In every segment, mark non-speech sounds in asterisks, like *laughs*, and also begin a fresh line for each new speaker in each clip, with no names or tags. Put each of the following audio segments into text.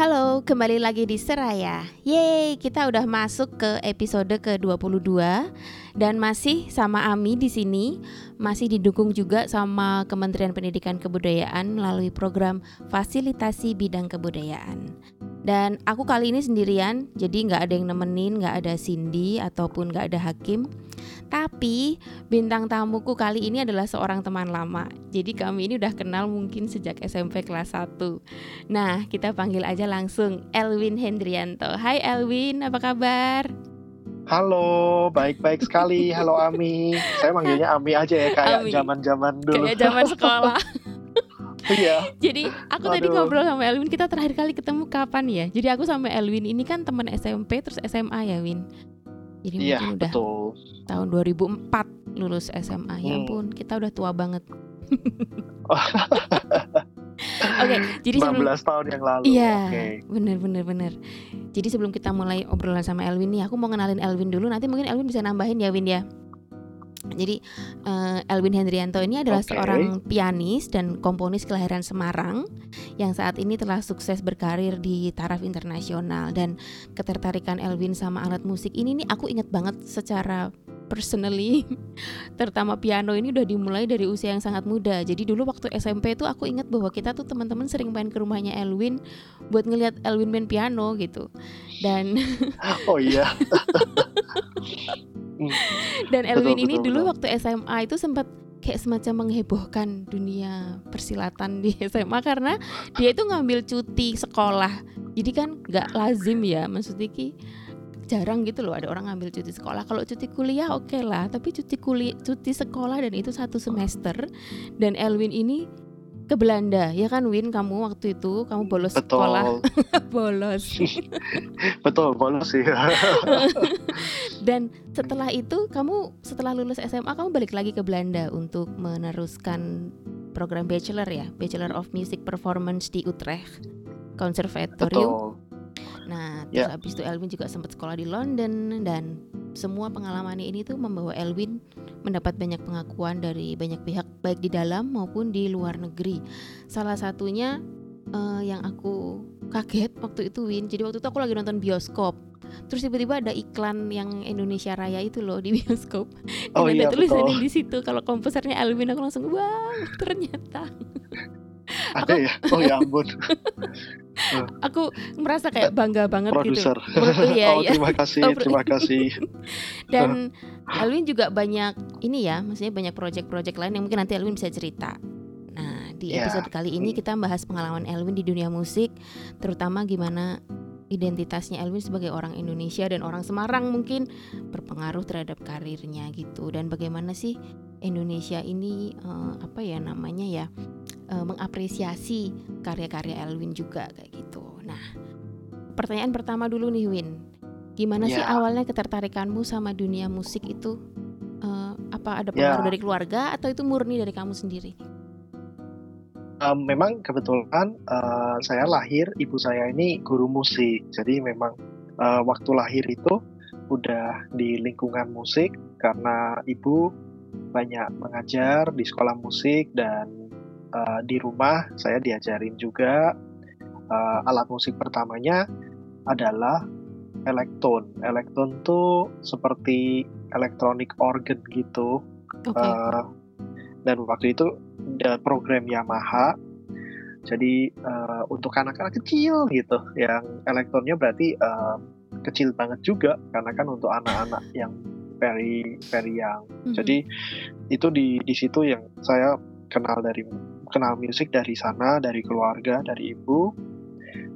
Halo, kembali lagi di Seraya. Yeay, kita udah masuk ke episode ke-22 dan masih sama Ami di sini, masih didukung juga sama Kementerian Pendidikan Kebudayaan melalui program fasilitasi bidang kebudayaan. Dan aku kali ini sendirian, jadi nggak ada yang nemenin, nggak ada Cindy ataupun nggak ada Hakim. Tapi bintang tamuku kali ini adalah seorang teman lama. Jadi kami ini udah kenal mungkin sejak SMP kelas 1. Nah, kita panggil aja langsung Elwin Hendrianto. Hai Elwin, apa kabar?
Halo, baik-baik sekali. Halo Ami. Saya manggilnya Ami aja ya kayak zaman-zaman dulu.
Kayak zaman sekolah. *laughs*
Iya.
Jadi aku Aduh. tadi ngobrol sama Elwin, kita terakhir kali ketemu kapan ya? Jadi aku sama Elwin ini kan teman SMP terus SMA ya, Win. Jadi iya, mungkin udah betul. tahun 2004 lulus SMA. Ya hmm. Ya ampun, kita udah tua banget. *laughs* Oke, okay, jadi
15 sebelum tahun yang lalu.
Iya, okay. bener bener bener. Jadi sebelum kita mulai obrolan sama Elwin nih, aku mau kenalin Elwin dulu. Nanti mungkin Elwin bisa nambahin ya, Win ya. Jadi uh, Elwin Hendrianto ini adalah okay. seorang pianis dan komponis kelahiran Semarang yang saat ini telah sukses berkarir di taraf internasional dan ketertarikan Elwin sama alat musik ini nih aku ingat banget secara personally *laughs* terutama piano ini udah dimulai dari usia yang sangat muda. Jadi dulu waktu SMP itu aku ingat bahwa kita tuh teman-teman sering main ke rumahnya Elwin buat ngelihat Elwin main piano gitu. Dan *laughs*
Oh iya. *laughs*
Dan Elwin betul, ini betul, dulu betul. waktu SMA itu sempat kayak semacam menghebohkan dunia persilatan di *laughs* SMA karena dia itu ngambil cuti sekolah. Jadi kan nggak lazim ya, maksudnya ki jarang gitu loh ada orang ngambil cuti sekolah. Kalau cuti kuliah oke okay lah, tapi cuti kuliah, cuti sekolah dan itu satu semester. Dan Elwin ini ke Belanda. Ya kan Win? Kamu waktu itu kamu bolos Betul. sekolah. *laughs* Bolos. *laughs*
Betul bolos sih *laughs*
dan setelah itu kamu setelah lulus SMA kamu balik lagi ke Belanda untuk meneruskan program bachelor ya? Bachelor of Music Performance di Utrecht Conservatorium. Betul. Nah, terus yeah. habis itu Elwin juga sempat sekolah di London dan semua pengalaman ini tuh membawa Elwin mendapat banyak pengakuan dari banyak pihak baik di dalam maupun di luar negeri. Salah satunya uh, yang aku kaget waktu itu Win. Jadi waktu itu aku lagi nonton bioskop. Terus tiba-tiba ada iklan yang Indonesia Raya itu loh di *laughs* bioskop.
Oh, Dan iya, ada tulisannya
di situ kalau komposernya Elwin aku langsung wow ternyata *laughs*
ada aku, ya? Oh ya ampun. *laughs*
Aku merasa kayak bangga banget
Producer.
gitu
ya, oh ya. terima kasih oh, terima kasih. *laughs*
Dan Alwin juga banyak ini ya maksudnya banyak project-project lain yang mungkin nanti Alwin bisa cerita. Nah di ya. episode kali ini kita bahas pengalaman Elwin di dunia musik terutama gimana identitasnya Elwin sebagai orang Indonesia dan orang Semarang mungkin berpengaruh terhadap karirnya gitu. Dan bagaimana sih Indonesia ini uh, apa ya namanya ya uh, mengapresiasi karya-karya Elwin juga kayak gitu. Nah, pertanyaan pertama dulu nih Win, gimana yeah. sih ya. awalnya ketertarikanmu sama dunia musik itu? Uh, apa ada pengaruh yeah. dari keluarga atau itu murni dari kamu sendiri?
um, memang kebetulan uh, saya lahir ibu saya ini guru musik jadi memang uh, waktu lahir itu udah di lingkungan musik karena ibu banyak mengajar di sekolah musik dan uh, di rumah saya diajarin juga uh, alat musik pertamanya adalah elektron. Elektron tuh seperti elektronik organ gitu. Okay. Uh, dan waktu itu program Yamaha jadi uh, untuk anak-anak kecil gitu yang elektronnya berarti uh, kecil banget juga karena kan untuk anak-anak yang very very young mm-hmm. jadi itu di di situ yang saya kenal dari kenal musik dari sana dari keluarga dari ibu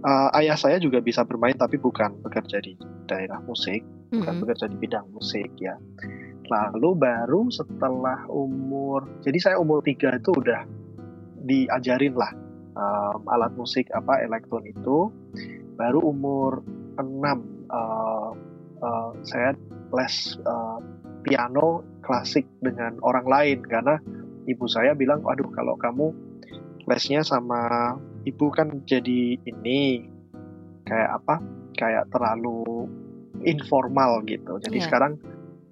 uh, ayah saya juga bisa bermain tapi bukan bekerja di daerah musik mm-hmm. bukan bekerja di bidang musik ya Lalu baru setelah umur, jadi saya umur tiga itu udah diajarin lah um, alat musik apa elektron itu. Baru umur enam uh, uh, saya les uh, piano klasik dengan orang lain karena ibu saya bilang, waduh kalau kamu lesnya sama ibu kan jadi ini kayak apa? Kayak terlalu informal gitu. Jadi yeah. sekarang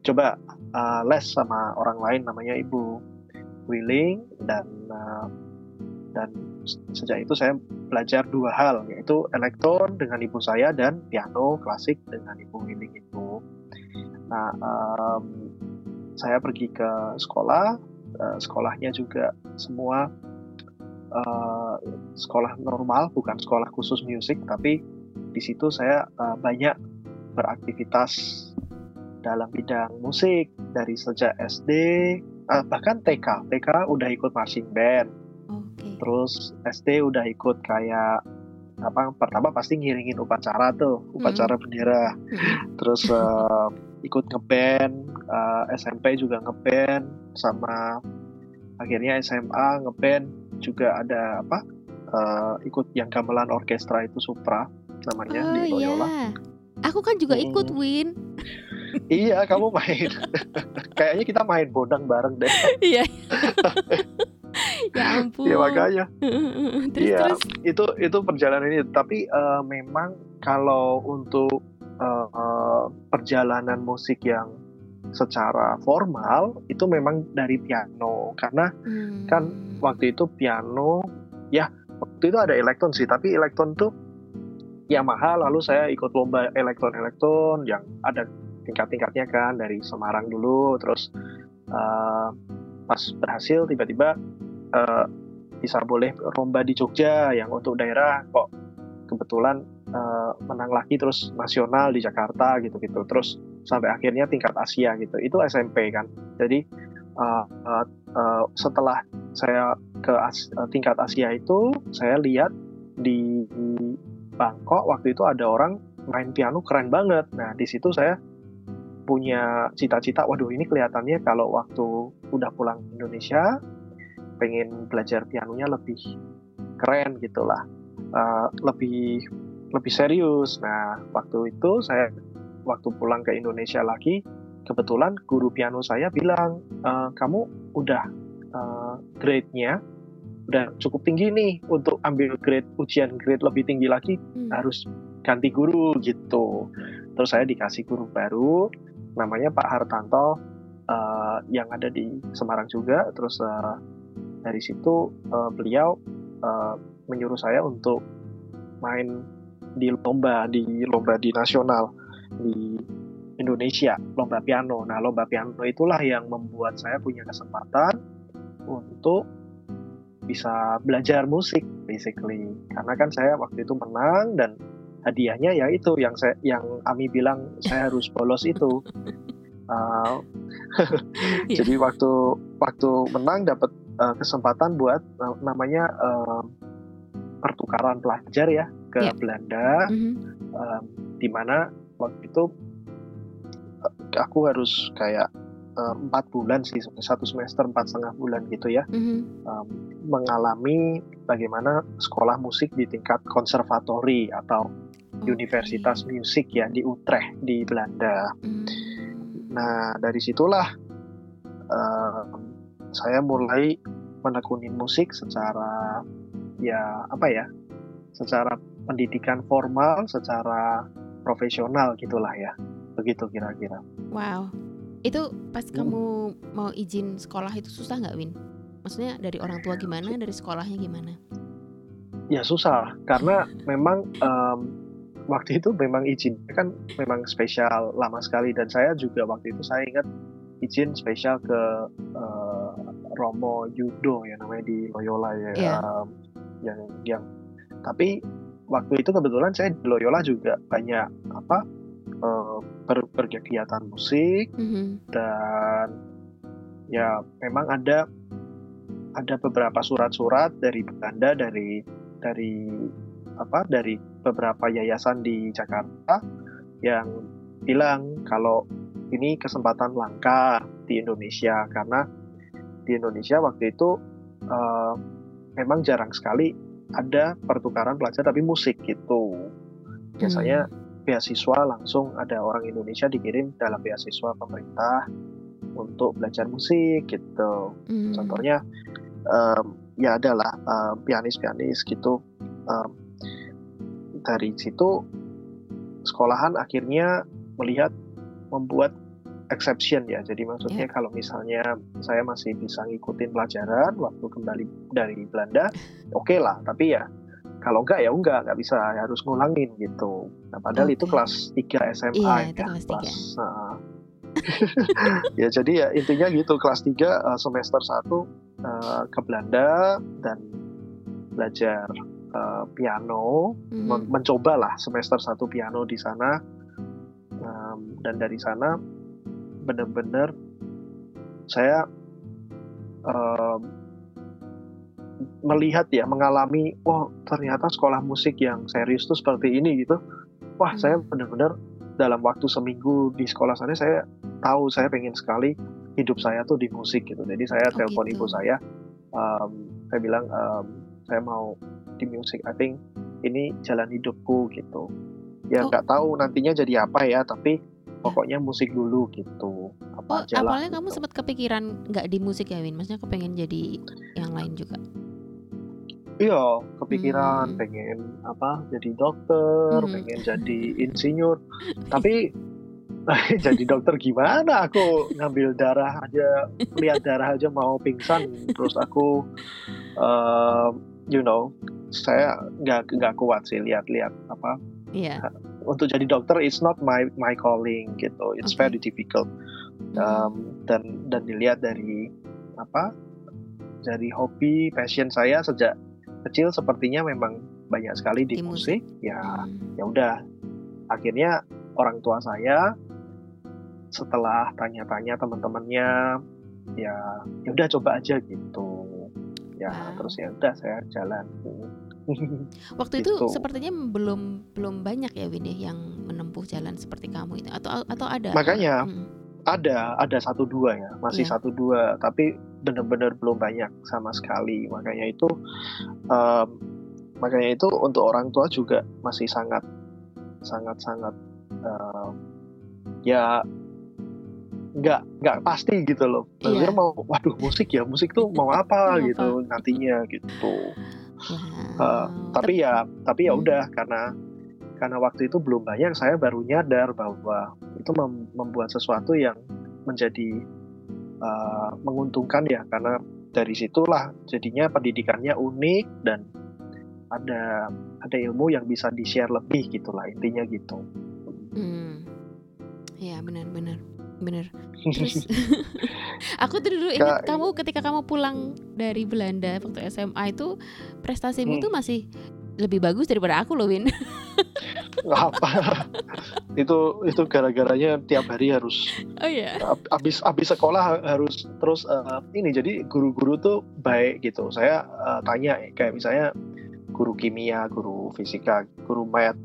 coba uh, les sama orang lain namanya Ibu Willing dan uh, dan sejak itu saya belajar dua hal yaitu elektron dengan ibu saya dan piano klasik dengan ibu Wiling itu. Nah, um, saya pergi ke sekolah, uh, sekolahnya juga semua uh, sekolah normal, bukan sekolah khusus musik, tapi di situ saya uh, banyak beraktivitas dalam bidang musik dari sejak SD, uh, bahkan TK, TK udah ikut marching band, okay. terus SD udah ikut kayak apa pertama pasti ngiringin upacara tuh upacara hmm. bendera hmm. terus uh, ikut ngeband uh, SMP juga ngeband sama akhirnya SMA ngeband juga ada apa uh, ikut yang gamelan orkestra itu Supra namanya oh, di Loyola. Iya.
Aku kan juga hmm. ikut Win.
iya, kamu main. *laughs* Kayaknya kita main bodang bareng deh. *laughs*
Iya. *laughs* ya ampun.
Ya makanya. terus, iya, terus. itu itu perjalanan ini. Tapi uh, memang kalau untuk uh, perjalanan musik yang secara formal itu memang dari piano karena hmm. kan waktu itu piano ya waktu itu ada elektron sih tapi elektron tuh ya mahal lalu saya ikut lomba elektron elektron yang ada tingkat-tingkatnya kan dari Semarang dulu terus uh, pas berhasil tiba-tiba uh, bisa boleh lomba di Jogja yang untuk daerah kok kebetulan uh, menang lagi terus nasional di Jakarta gitu-gitu terus sampai akhirnya tingkat Asia gitu. Itu SMP kan. Jadi uh, uh, uh, setelah saya ke As uh, tingkat Asia itu saya lihat di, Bangkok waktu itu ada orang main piano keren banget. Nah di situ saya punya cita-cita waduh ini kelihatannya kalau waktu udah pulang Indonesia pengen belajar pianonya lebih keren gitulah uh, lebih lebih serius. Nah, waktu itu saya waktu pulang ke Indonesia lagi, kebetulan guru piano saya bilang, e, kamu udah uh, grade-nya udah cukup tinggi nih untuk ambil grade ujian grade lebih tinggi lagi hmm. harus ganti guru gitu. Terus saya dikasih guru baru, namanya Pak Hartanto uh, yang ada di Semarang juga. Terus uh, dari situ uh, beliau uh, menyuruh saya untuk main di lomba di lomba di nasional di Indonesia lomba piano. Nah lomba piano itulah yang membuat saya punya kesempatan untuk bisa belajar musik basically. Karena kan saya waktu itu menang dan hadiahnya ya itu yang saya yang Ami bilang saya *laughs* harus bolos itu. Uh, *laughs* jadi waktu waktu menang dapat uh, kesempatan buat uh, namanya uh, pertukaran pelajar ya ke yeah. Belanda, mm-hmm. um, di mana waktu itu aku harus kayak empat bulan sih satu semester empat setengah bulan gitu ya mm-hmm. um, mengalami bagaimana sekolah musik di tingkat konservatori atau okay. universitas musik ya di Utrecht di Belanda. Mm-hmm. Nah dari situlah um, saya mulai menekuni musik secara ya apa ya secara pendidikan formal secara profesional gitulah ya. Begitu kira-kira.
Wow. Itu pas hmm. kamu mau izin sekolah itu susah nggak Win? Maksudnya dari orang tua gimana dari sekolahnya gimana?
Ya susah. Karena memang um, waktu itu memang izin kan memang spesial lama sekali. Dan saya juga waktu itu saya ingat izin spesial ke uh, Romo Yudo ya namanya di Loyola ya. Yeah. Iya. um, yang yang tapi waktu itu kebetulan saya di Loyola juga banyak apa uh, ber, berkegiatan musik mm-hmm. dan ya memang ada ada beberapa surat-surat dari Belanda dari dari apa dari beberapa yayasan di Jakarta yang bilang kalau ini kesempatan langka di Indonesia karena di Indonesia waktu itu uh, memang jarang sekali ada pertukaran pelajar tapi musik gitu. Biasanya hmm. beasiswa langsung ada orang Indonesia dikirim dalam beasiswa pemerintah untuk belajar musik gitu. Hmm. Contohnya um, ya adalah um, pianis-pianis gitu. Um, dari situ sekolahan akhirnya melihat membuat exception ya. Jadi maksudnya yeah. kalau misalnya saya masih bisa ngikutin pelajaran waktu kembali dari Belanda, oke okay lah. Tapi ya kalau enggak ya enggak nggak bisa harus ngulangin gitu nah padahal
Oke.
itu kelas 3 SMA
Iya,
ya
itu kelas tiga.
uh, *laughs* ya jadi ya intinya gitu kelas 3 uh, semester 1 uh, ke Belanda dan belajar uh, piano
Mhm.
men- mencoba lah semester 1 piano di sana Um, dan dari sana benar-benar saya um, melihat ya mengalami oh ternyata sekolah musik yang serius tuh seperti ini gitu wah
Hmm.
saya benar-benar dalam waktu seminggu di sekolah sana saya tahu saya pengen sekali hidup saya tuh di musik gitu jadi saya
Oh,
telepon
gitu.
ibu saya um, saya bilang um, saya mau di musik I think ini jalan hidupku gitu ya
Oh.
nggak tahu nantinya jadi apa ya tapi pokoknya musik dulu gitu
Oh,
apa lah
awalnya kamu
gitu.
sempat kepikiran nggak di musik ya Win? Maksudnya kepengen jadi yang lain juga?
Iya, kepikiran
Hmm.
pengen apa jadi dokter,
Hmm.
pengen jadi *laughs* insinyur. Tapi *laughs* *laughs* jadi dokter gimana? Aku ngambil darah aja, lihat darah aja mau pingsan. Terus aku, eh, you know, saya nggak nggak kuat sih lihat-lihat apa.
Iya.
Untuk jadi dokter, it's not my my calling gitu. It's very difficult. Um, dan dan dilihat dari apa dari hobi passion saya sejak kecil sepertinya memang banyak sekali di,
Di
musik.
musik.
ya
Hmm.
ya udah akhirnya orang tua saya setelah tanya-tanya teman-temannya ya ya udah coba aja gitu ya
Wow.
terus ya udah saya jalan *laughs*
Waktu itu
Gitu.
sepertinya belum belum banyak ya Win ya yang menempuh jalan seperti kamu itu atau atau ada?
Makanya,
Hmm.
ada ada satu dua ya masih
Iya.
satu dua tapi benar-benar belum banyak sama sekali makanya itu em, makanya itu untuk orang tua juga masih sangat sangat sangat em, ya nggak nggak pasti gitu loh maksudnya
Iya.
mau waduh musik ya musik tuh mau apa
Mau
gitu nantinya gitu
Wow.
Eh, tapi ya tapi ya
Hmm.
udah karena karena waktu itu belum banyak saya baru nyadar bahwa itu mem- membuat sesuatu yang menjadi eh, menguntungkan ya karena dari situlah jadinya pendidikannya unik dan ada ada ilmu yang bisa di share lebih gitulah intinya gitu
Hmm. Ya benar-benar benar. Terus *laughs* aku tuh dulu ingat kamu ketika kamu pulang dari Belanda waktu SMA itu prestasimu
Hmm.
tuh masih lebih bagus daripada aku loh Win.
Apa itu itu gara-garanya tiap hari harus
Oh iya.
ab- abis abis sekolah ha- harus terus eh, ini jadi guru-guru tuh baik gitu saya eh, tanya kayak misalnya guru kimia guru fisika guru math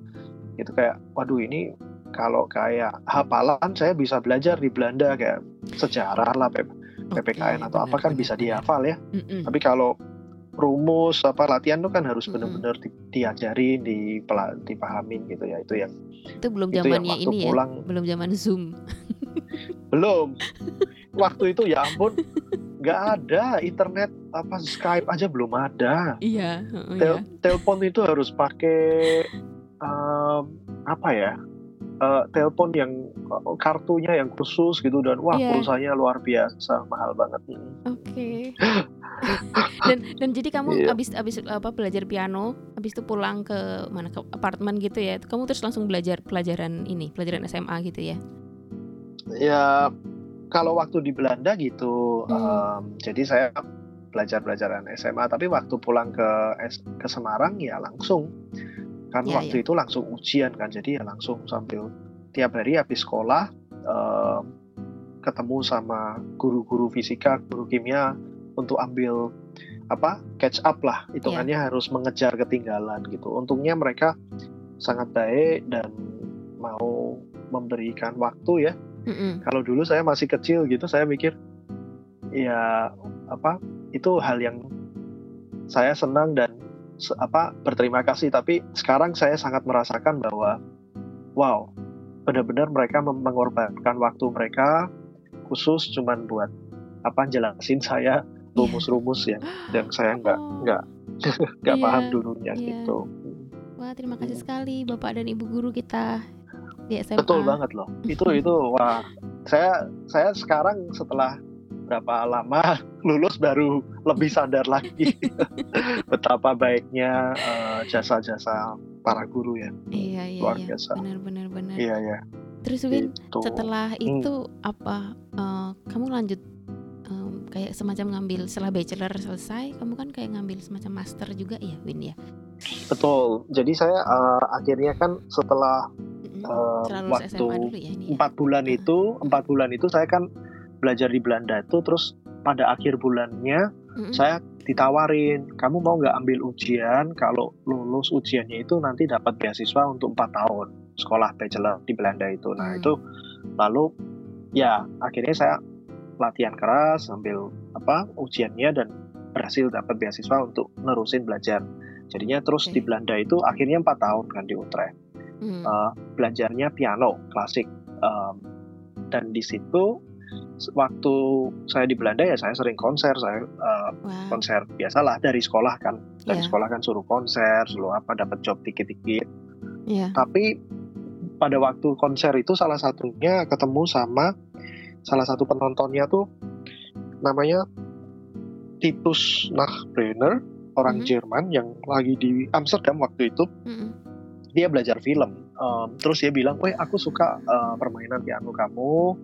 gitu kayak waduh ini kalau kayak hafalan saya bisa belajar di Belanda kayak sejarah lah P- PPKN atau apa kan bisa dihafal ya tapi kalau rumus apa latihan tuh kan harus benar-benar di- diajarin dipela- dipahamin gitu ya itu yang
Itu belum zamannya ini ya.
pulang
Belum zaman Zoom.
Belum. *laughs* Waktu itu ya ampun, nggak ada internet apa Skype aja belum ada.
Iya, heeh,
Tel-
ya.
Telepon itu harus pakai em, apa ya? Eh, telepon yang eh, kartunya yang khusus gitu dan wah
Iya.
pulsanya luar biasa mahal banget.
Oke. *laughs* dan dan jadi kamu
Iya.
abis abis apa belajar piano, abis itu pulang ke mana ke apartemen gitu ya. Kamu terus langsung belajar pelajaran ini, pelajaran SMA gitu ya.
Ya kalau waktu di Belanda gitu,
Hmm.
em, jadi saya belajar pelajaran SMA tapi waktu pulang ke ke Semarang ya langsung kan
Ya,
waktu itu langsung ujian kan jadi ya langsung sambil tiap hari habis sekolah em, ketemu sama guru-guru fisika guru kimia untuk ambil apa catch up lah. Hitungannya harus mengejar ketinggalan gitu. Untungnya mereka sangat baik dan mau memberikan waktu ya.
Mm-mm.
kalau dulu saya masih kecil gitu saya mikir ya apa itu hal yang saya senang dan apa berterima kasih. Tapi sekarang saya sangat merasakan bahwa wow benar-benar mereka mengorbankan waktu mereka khusus cuman buat apa jelasin saya rumus-rumus yang yang saya nggak
Oh,
nggak *laughs* nggak
Iya,
paham dulunya
iya.
gitu.
Wah, terima kasih sekali Bapak dan Ibu guru kita di SMA.
betul banget loh. Itu itu wah. Saya saya sekarang setelah berapa lama *laughs* lulus baru lebih sadar lagi *laughs* betapa baiknya uh, jasa-jasa para guru ya.
Iya iya. Luar iya. biasa. Benar benar benar.
Iya iya.
Terus Win, itu. setelah hmm. itu apa? Uh, kamu lanjut um, kayak semacam ngambil setelah bachelor selesai, kamu kan kayak ngambil semacam master juga ya, Win ya?
Betul. Jadi saya uh, akhirnya kan setelah uh, waktu ya, ya, empat ya? bulan itu, empat bulan itu saya kan belajar di Belanda itu terus pada akhir bulannya mm-hmm. saya ditawarin kamu mau nggak ambil ujian kalau lulus ujiannya itu nanti dapat beasiswa untuk empat tahun sekolah bachelor di Belanda itu nah mm. itu lalu ya akhirnya saya latihan keras ambil apa ujiannya dan berhasil dapat beasiswa untuk nerusin belajar jadinya terus okay. di Belanda itu akhirnya empat tahun kan di Utrecht mm. uh, belajarnya piano klasik um, dan di situ waktu saya di Belanda ya saya sering konser saya uh, wow. konser biasalah dari sekolah kan dari yeah. sekolah kan suruh konser suruh apa dapat job dikit-dikit yeah. tapi pada waktu konser itu salah satunya ketemu sama salah satu penontonnya tuh namanya Titus Nachbrenner orang mm -hmm. Jerman yang lagi di Amsterdam waktu itu mm -hmm. dia belajar film um, terus dia bilang, "Weh, aku suka uh, permainan piano kamu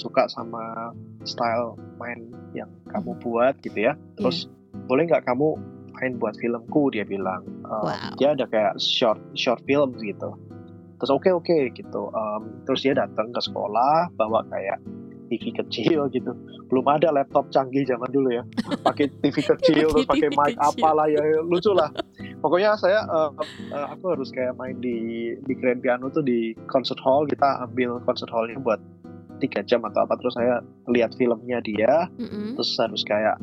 suka sama style main yang kamu buat gitu ya. Terus yeah. boleh nggak kamu main buat filmku? Dia bilang um, wow. dia ada kayak short short film gitu. Terus oke okay, oke okay, gitu. Um, terus dia datang ke sekolah bawa kayak TV kecil gitu. Belum ada laptop canggih zaman dulu ya. Pakai TV *laughs* kecil terus pakai mic apalah ya lucu lah. Pokoknya saya uh, uh, aku harus kayak main di di Grand Piano tuh di concert hall. Kita ambil concert hallnya buat tiga jam atau apa terus saya lihat filmnya dia mm-hmm. terus harus kayak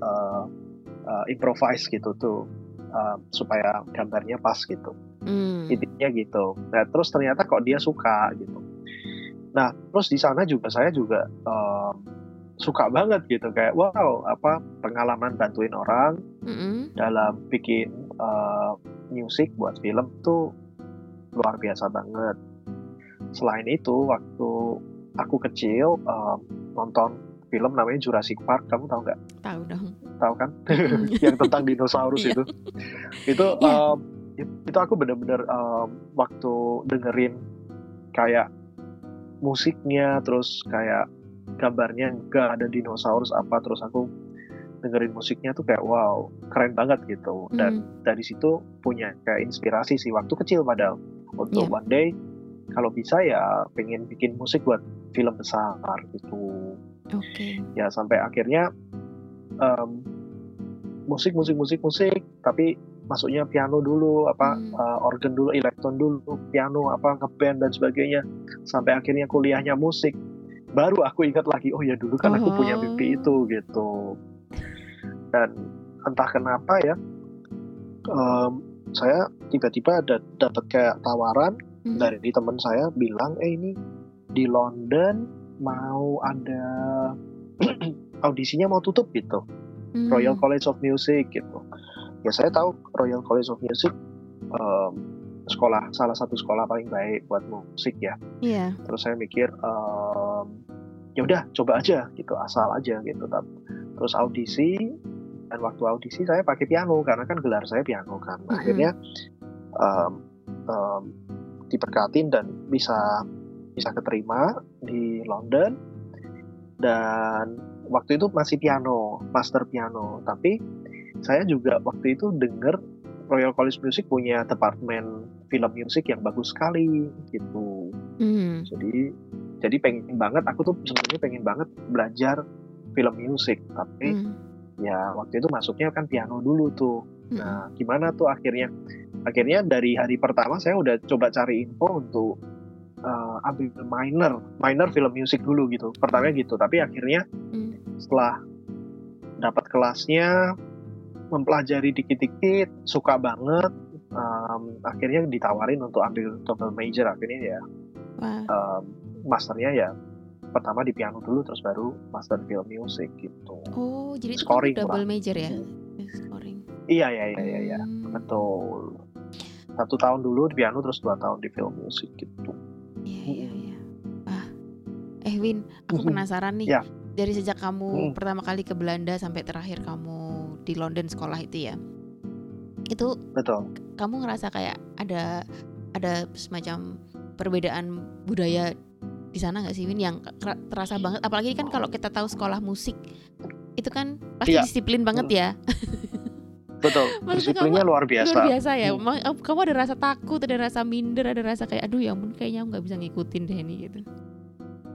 uh, uh, improvise gitu tuh uh, supaya gambarnya pas gitu mm. intinya gitu nah terus ternyata kok dia suka gitu nah terus di sana juga saya juga uh, suka banget gitu kayak wow apa pengalaman bantuin orang mm-hmm. dalam bikin uh, musik buat film tuh luar biasa banget selain itu waktu aku kecil um, nonton film namanya Jurassic Park kamu tahu nggak
tahu dong
tahu kan *laughs* yang tentang dinosaurus iya. itu itu yeah. um, itu aku bener-bener um, waktu dengerin kayak musiknya terus kayak gambarnya enggak ada dinosaurus apa terus aku dengerin musiknya tuh kayak wow keren banget gitu dan mm. dari situ punya kayak inspirasi sih waktu kecil padahal untuk yeah. one day kalau bisa ya pengen bikin musik buat film besar gitu.
Oke. Okay.
Ya sampai akhirnya um, musik musik musik musik tapi masuknya piano dulu apa hmm. uh, organ dulu elektron dulu piano apa ngeband dan sebagainya sampai akhirnya kuliahnya musik baru aku ingat lagi oh ya dulu kan aku punya mimpi oh. itu gitu dan entah kenapa ya um, saya tiba-tiba ada dapat kayak tawaran hmm. dari teman saya bilang eh ini di London mau ada *clears throat* audisinya mau tutup gitu hmm. Royal College of Music gitu ya saya tahu Royal College of Music um, sekolah salah satu sekolah paling baik buat musik ya
yeah.
terus saya mikir um, ya udah coba aja gitu asal aja gitu terus audisi dan waktu audisi saya pakai piano karena kan gelar saya piano kan mm -hmm. akhirnya um, um, diberkatin dan bisa bisa keterima di London dan waktu itu masih piano master piano tapi saya juga waktu itu denger Royal College Music punya departemen film musik yang bagus sekali gitu mm. jadi jadi pengen banget aku tuh sebenarnya pengen banget belajar film musik tapi mm. ya waktu itu masuknya kan piano dulu tuh mm. nah gimana tuh akhirnya akhirnya dari hari pertama saya udah coba cari info untuk uh, ambil minor minor film musik dulu gitu pertamanya gitu tapi akhirnya hmm. setelah dapat kelasnya mempelajari dikit-dikit suka banget um, akhirnya ditawarin untuk ambil double major akhirnya ya wow. um, masternya ya pertama di piano dulu terus baru master film music gitu
oh jadi scoring itu double lah. major ya scoring
iya iya iya iya, iya. Hmm. betul satu tahun dulu di piano terus dua tahun di film musik gitu.
Iya iya iya. Ah. Eh Win aku penasaran nih. Ya. dari sejak kamu hmm. pertama kali ke Belanda sampai terakhir kamu di London sekolah itu ya itu
betul.
kamu ngerasa kayak ada ada semacam perbedaan budaya di sana nggak sih Win? Yang terasa banget. Apalagi kan kalau kita tahu sekolah musik itu kan pasti iya. disiplin banget hmm. ya *laughs*
betul *laughs* disiplinnya luar biasa
luar biasa ya hmm. kamu ada rasa takut ada rasa minder ada rasa kayak aduh ya ampun kayaknya nggak bisa ngikutin deh ini gitu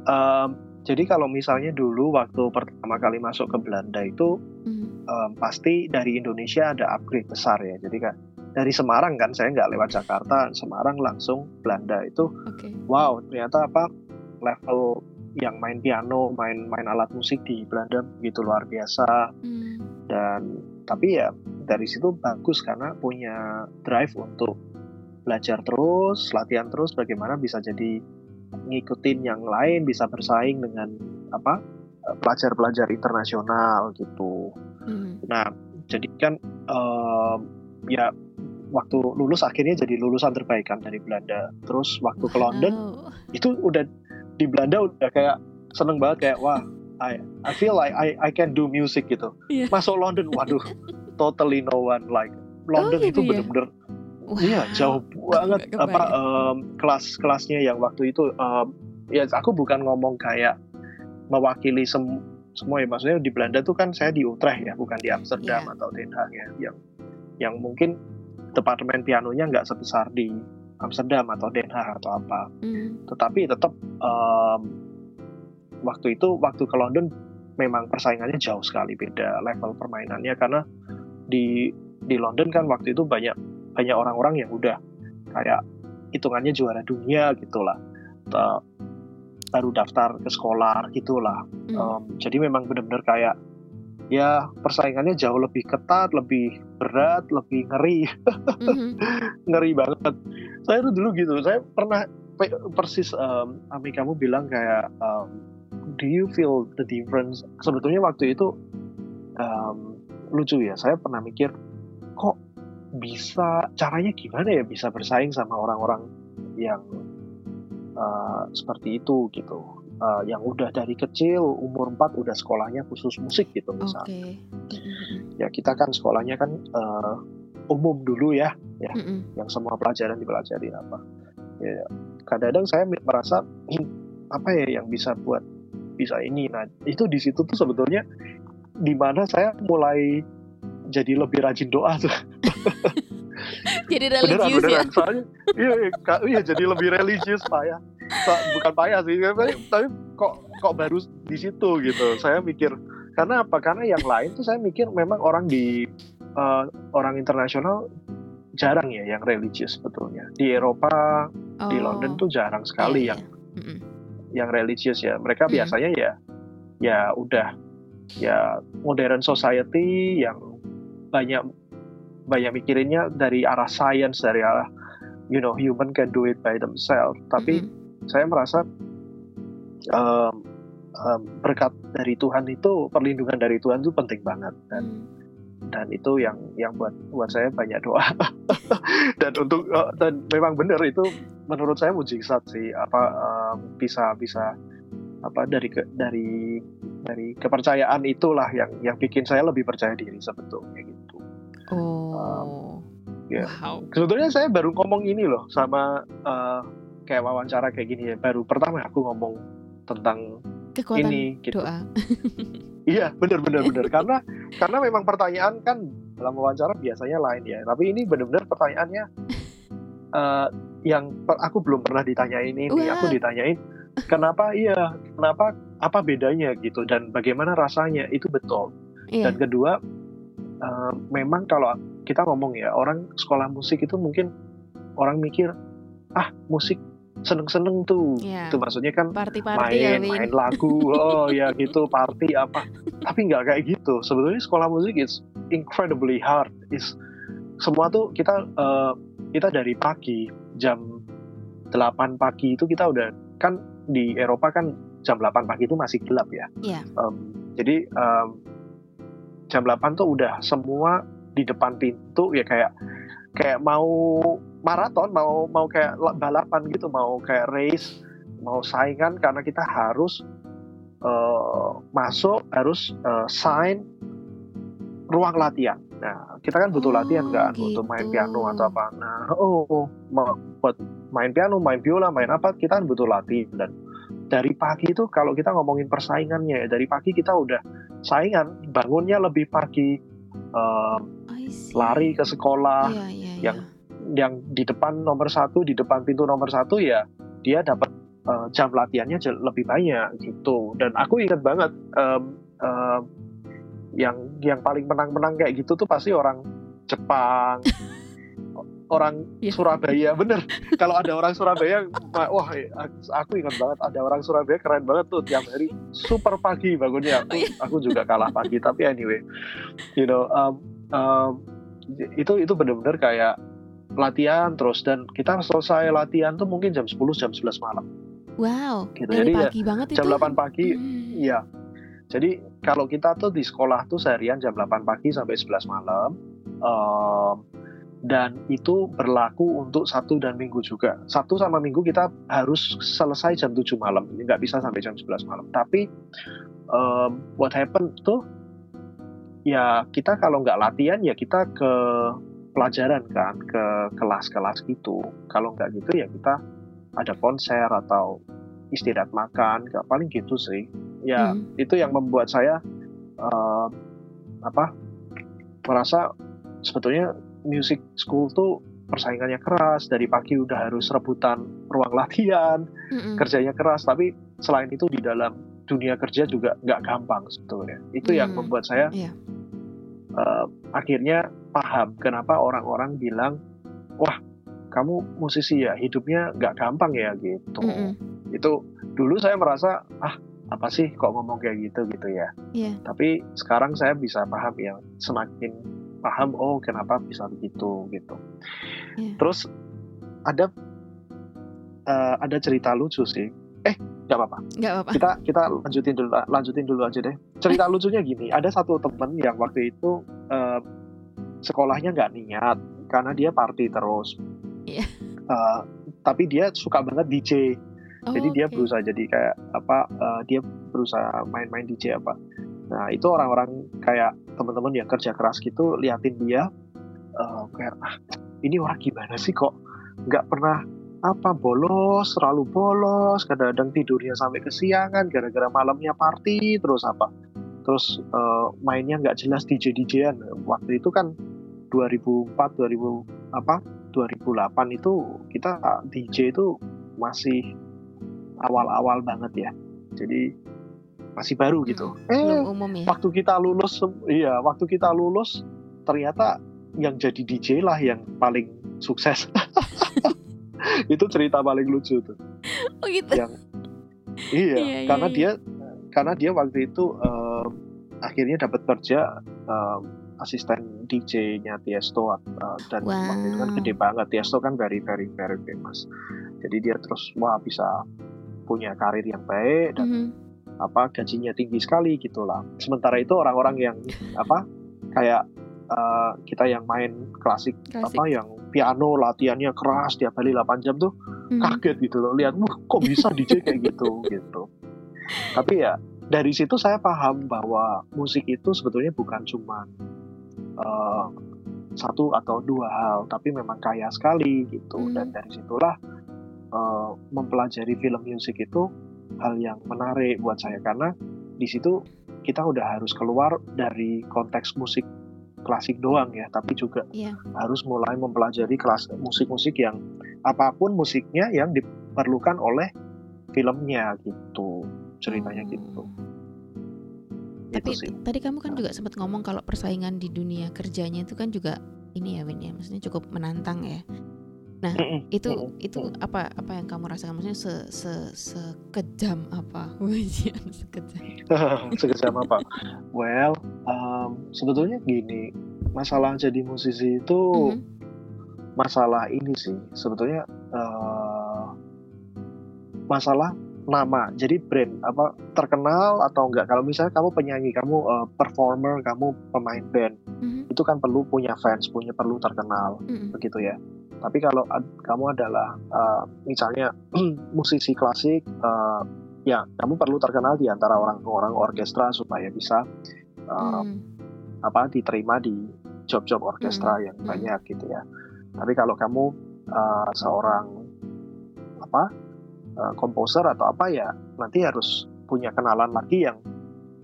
um, jadi kalau misalnya dulu waktu pertama kali masuk ke Belanda itu hmm. um, pasti dari Indonesia ada upgrade besar ya jadi kan dari Semarang kan saya nggak lewat Jakarta Semarang langsung Belanda itu okay. wow ternyata apa level yang main piano, main main alat musik di Belanda begitu luar biasa. Hmm. Dan tapi ya dari situ bagus karena punya drive untuk belajar terus, latihan terus bagaimana bisa jadi ngikutin yang lain, bisa bersaing dengan apa pelajar-pelajar internasional gitu. Hmm. Nah, jadi kan um, ya waktu lulus akhirnya jadi lulusan terbaik kan dari Belanda. Terus waktu wow. ke London itu udah di Belanda udah kayak seneng banget kayak wah I I feel like I I can do music gitu. Yeah. Masuk London, waduh, *laughs* totally no one like London oh, gitu itu ya? bener-bener wow. iya jauh banget apa um, kelas kelasnya yang waktu itu um, ya aku bukan ngomong kayak mewakili sem semua ya maksudnya di Belanda tuh kan saya di Utrecht ya bukan di Amsterdam yeah. atau Den Haag ya yang yang mungkin departemen pianonya nggak sebesar di Amsterdam atau Den Haag atau apa. Mm. Tetapi tetap um, waktu itu waktu ke London memang persaingannya jauh sekali beda level permainannya karena di di London kan waktu itu banyak banyak orang-orang yang udah kayak hitungannya juara dunia gitulah uh, baru daftar ke sekolah gitulah mm. um, jadi memang benar-benar kayak ya persaingannya jauh lebih ketat, lebih berat, lebih ngeri, mm-hmm. *laughs* ngeri banget. Saya tuh dulu gitu, saya pernah persis um, Ami kamu bilang kayak um, do you feel the difference? Sebetulnya waktu itu um, lucu ya, saya pernah mikir kok bisa caranya gimana ya bisa bersaing sama orang-orang yang uh, seperti itu gitu uh, yang udah dari kecil umur 4 udah sekolahnya khusus musik gitu misalnya. Okay. Ya kita kan sekolahnya kan uh, umum dulu ya, ya, mm -hmm. yang semua pelajaran dipelajari apa. Ya, kadang-kadang saya merasa apa ya yang bisa buat bisa ini. Nah itu di situ tuh sebetulnya di mana saya mulai jadi lebih rajin doa tuh. *laughs*
jadi religius beneran, beneran.
ya. Soalnya iya, iya, iya jadi lebih religius pak ya bukan payah sih tapi, tapi kok kok baru di situ gitu saya mikir karena apa karena yang lain tuh saya mikir memang orang di uh, orang internasional jarang ya yang religius sebetulnya di Eropa oh. di London tuh jarang sekali yeah, yang yeah. yang religius ya mereka mm. biasanya ya ya udah ya modern society yang banyak banyak mikirinnya dari arah science dari arah you know human can do it by themselves. Tapi mm -hmm. saya merasa um, um, berkat dari Tuhan itu perlindungan dari Tuhan itu penting banget. Dan hmm. dan itu yang yang buat buat saya banyak doa. *laughs* Dan untuk uh, dan memang benar itu menurut saya mujizat sih. Apa um, bisa bisa apa dari ke, dari dari kepercayaan itulah yang yang bikin saya lebih percaya diri sebetulnya gitu.
Oh. Um,
ya. Wow. Sebetulnya saya baru ngomong ini loh sama uh, kayak wawancara kayak gini ya baru pertama aku ngomong tentang
Kekuatan
ini
gitu. doa. *laughs*
iya benar benar benar karena karena memang pertanyaan kan dalam wawancara biasanya lain ya tapi ini benar-benar pertanyaannya uh, *laughs* yang aku belum pernah ditanyain ini What? aku ditanyain kenapa iya kenapa apa bedanya gitu dan bagaimana rasanya itu betul yeah. dan kedua uh, memang kalau kita ngomong ya orang sekolah musik itu mungkin orang mikir ah musik seneng-seneng tuh. Yeah. Itu maksudnya kan
party -party
main ya, main lagu, oh ya gitu party apa. Tapi nggak kayak gitu. Sebetulnya sekolah musik is incredibly hard. Is semua tuh kita uh, kita dari pagi jam 8 pagi itu kita udah kan di Eropa kan jam 8 pagi itu masih gelap ya.
Yeah.
Um, jadi um, jam 8 tuh udah semua di depan pintu ya kayak kayak mau maraton mau mau kayak balapan gitu mau kayak race mau saingan karena kita harus uh, masuk harus uh, sign ruang latihan. Nah, kita kan butuh
Oh,
latihan kan untuk main piano
gitu.
atau apa. Nah, oh, buat main piano, main biola, main apa, kita kan butuh latihan. Dan dari pagi itu kalau kita ngomongin persaingannya, ya, dari pagi kita udah saingan, bangunnya lebih pagi,
see.
lari ke sekolah,
Iya, iya,
yang
iya.
yang di depan nomor satu, di depan pintu nomor satu ya dia dapat uh, jam latihannya lebih banyak gitu. Dan aku ingat banget um, um, yang yang paling menang-menang kayak gitu tuh pasti orang Jepang, *laughs* orang
Iya.
Surabaya, bener. Kalau ada orang Surabaya, wah aku ingat banget ada orang Surabaya keren banget tuh tiap hari super pagi bangunnya. Aku aku juga kalah pagi, tapi anyway, you know, um, um, itu itu bener-bener kayak latihan terus dan kita selesai latihan tuh mungkin jam 10 jam 11 malam
Wow,
gitu. Jadi ya
pagi banget itu.
jam 8 pagi
Hmm.
iya. Jadi kalau kita tuh di sekolah tuh seharian jam 8 pagi sampai 11 malam em, dan itu berlaku untuk Sabtu dan Minggu juga. Sabtu sama Minggu kita harus selesai jam 7 malam. Ini nggak bisa sampai jam 11 malam. Tapi em, what happened tuh ya kita kalau nggak latihan ya kita ke pelajaran kan ke kelas-kelas gitu. Kalau nggak gitu ya kita ada konser atau istirahat makan, nggak paling gitu sih. Ya
Hmm.
itu yang membuat saya eh, apa merasa sebetulnya music school tuh persaingannya keras dari pagi udah harus rebutan ruang latihan
Mm-mm.
kerjanya keras tapi selain itu di dalam dunia kerja juga nggak gampang sebetulnya itu yang
Hmm,
membuat saya
iya.
eh, akhirnya paham kenapa orang-orang bilang wah kamu musisi ya hidupnya nggak gampang ya gitu
Mm-mm.
itu dulu saya merasa ah apa sih kok ngomong kayak gitu gitu ya
Iya.
tapi sekarang saya bisa paham ya semakin paham oh kenapa bisa begitu gitu
Iya.
terus ada eh, ada cerita lucu sih eh nggak apa-apa
Nggak apa-apa.
kita kita lanjutin dulu lanjutin dulu aja deh cerita lucunya gini ada satu temen yang waktu itu eh, sekolahnya nggak niat karena dia party terus
Iya.
Eh, tapi dia suka banget DJ
Oh,
jadi dia berusaha jadi kayak apa eh, dia berusaha main-main DJ apa. Nah itu orang-orang kayak teman-teman yang kerja keras gitu liatin dia eh, kayak ah ini orang gimana sih kok nggak pernah apa bolos selalu bolos kadang-kadang tidurnya sampai kesiangan gara-gara malamnya party terus apa. Terus eh, mainnya nggak jelas DJ DJan waktu itu kan 2004 2000 apa 2008 itu kita DJ itu masih awal-awal banget ya. Jadi masih baru gitu.
Hmm, Belum
Eh,
umum ya.
waktu kita lulus, iya, waktu kita lulus ternyata yang jadi DJ lah yang paling sukses. *laughs* itu cerita paling lucu tuh.
Oh gitu.
Yang iya,
Iya, iya,
karena
iya.
dia karena dia waktu itu em, akhirnya dapat kerja em, asisten DJ-nya Tiesto uh, dan waktu itu kan
Wow.
gede banget Tiesto kan very very very famous jadi dia terus wah bisa punya karir yang baik dan
Mhm.
apa gajinya tinggi sekali gitulah sementara itu orang-orang yang apa kayak uh, kita yang main klasik,
Klasik.
apa yang piano latihannya keras tiap hari 8 jam tuh
Mhm.
kaget gitu loh lihat wah kok bisa DJ *laughs* kayak gitu gitu tapi ya dari situ saya paham bahwa musik itu sebetulnya bukan cuma eh, satu atau dua hal tapi memang kaya sekali gitu
Hmm.
dan dari situlah eh, mempelajari film musik itu hal yang menarik buat saya karena di situ kita udah harus keluar dari konteks musik klasik doang ya tapi juga
Iya.
harus mulai mempelajari kelas musik-musik yang apa pun musiknya yang diperlukan oleh filmnya gitu ceritanya
Oh.
gitu
Tapi
sih
tadi kamu kan juga sempat ngomong kalau persaingan di dunia kerjanya itu kan juga ini ya Win ya, maksudnya cukup menantang ya. Nah,
Mm-mm,
itu itu apa apa yang kamu rasakan maksudnya se se sekejam apa? *laughs* Wajian sekejam. *laughs*
sekejam apa well um, sebetulnya gini masalah jadi musisi itu
Mhm.
masalah ini sih sebetulnya eh, masalah nama jadi brand apa terkenal atau enggak kalau misalnya kamu penyanyi kamu eh, performer kamu pemain band
Mhm.
itu kan perlu punya fans punya perlu terkenal
Mhm.
begitu ya tapi kalau ad- kamu adalah eh, misalnya *clears throat* musisi klasik eh, ya kamu perlu terkenal di antara orang-orang orkestra supaya bisa uh, hmm. apa diterima di job-job orkestra hmm. yang hmm. banyak gitu ya. Tapi kalau kamu uh, seorang apa uh, komposer atau apa ya nanti harus punya kenalan lagi yang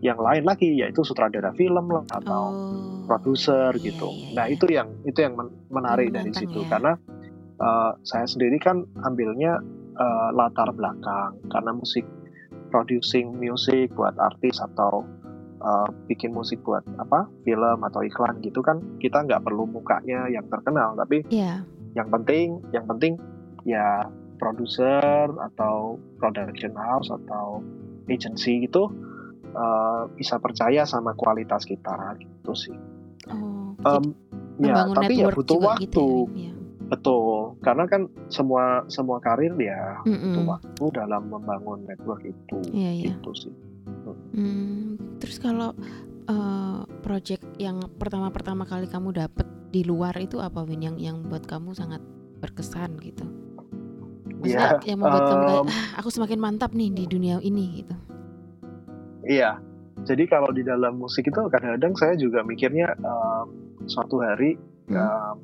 yang lain lagi yaitu sutradara film lah atau oh, produser iya, gitu. Iya, iya. Nah itu yang itu yang menarik dari situ ya. karena uh, saya sendiri kan ambilnya uh, latar belakang karena musik producing music buat artis atau uh, bikin musik buat apa film atau iklan gitu kan kita nggak perlu mukanya yang terkenal tapi yeah. yang penting yang penting ya produser atau production house atau agency itu uh, bisa percaya sama kualitas kita gitu sih. Oh, um, ya tapi ya butuh waktu. Gitu ya, ya. Betul, karena kan semua semua karir ya mm -mm. butuh waktu dalam membangun network itu, yeah, yeah. gitu sih.
Hmm, terus kalau uh, project yang pertama-pertama kali kamu dapat di luar itu apa Win yang yang buat kamu sangat berkesan gitu? Maksudnya yeah, yang membuat um, kamu kayak ah, aku semakin mantap nih di dunia ini gitu.
Iya, jadi kalau di dalam musik itu kadang-kadang saya juga mikirnya um, suatu hari hmm. um,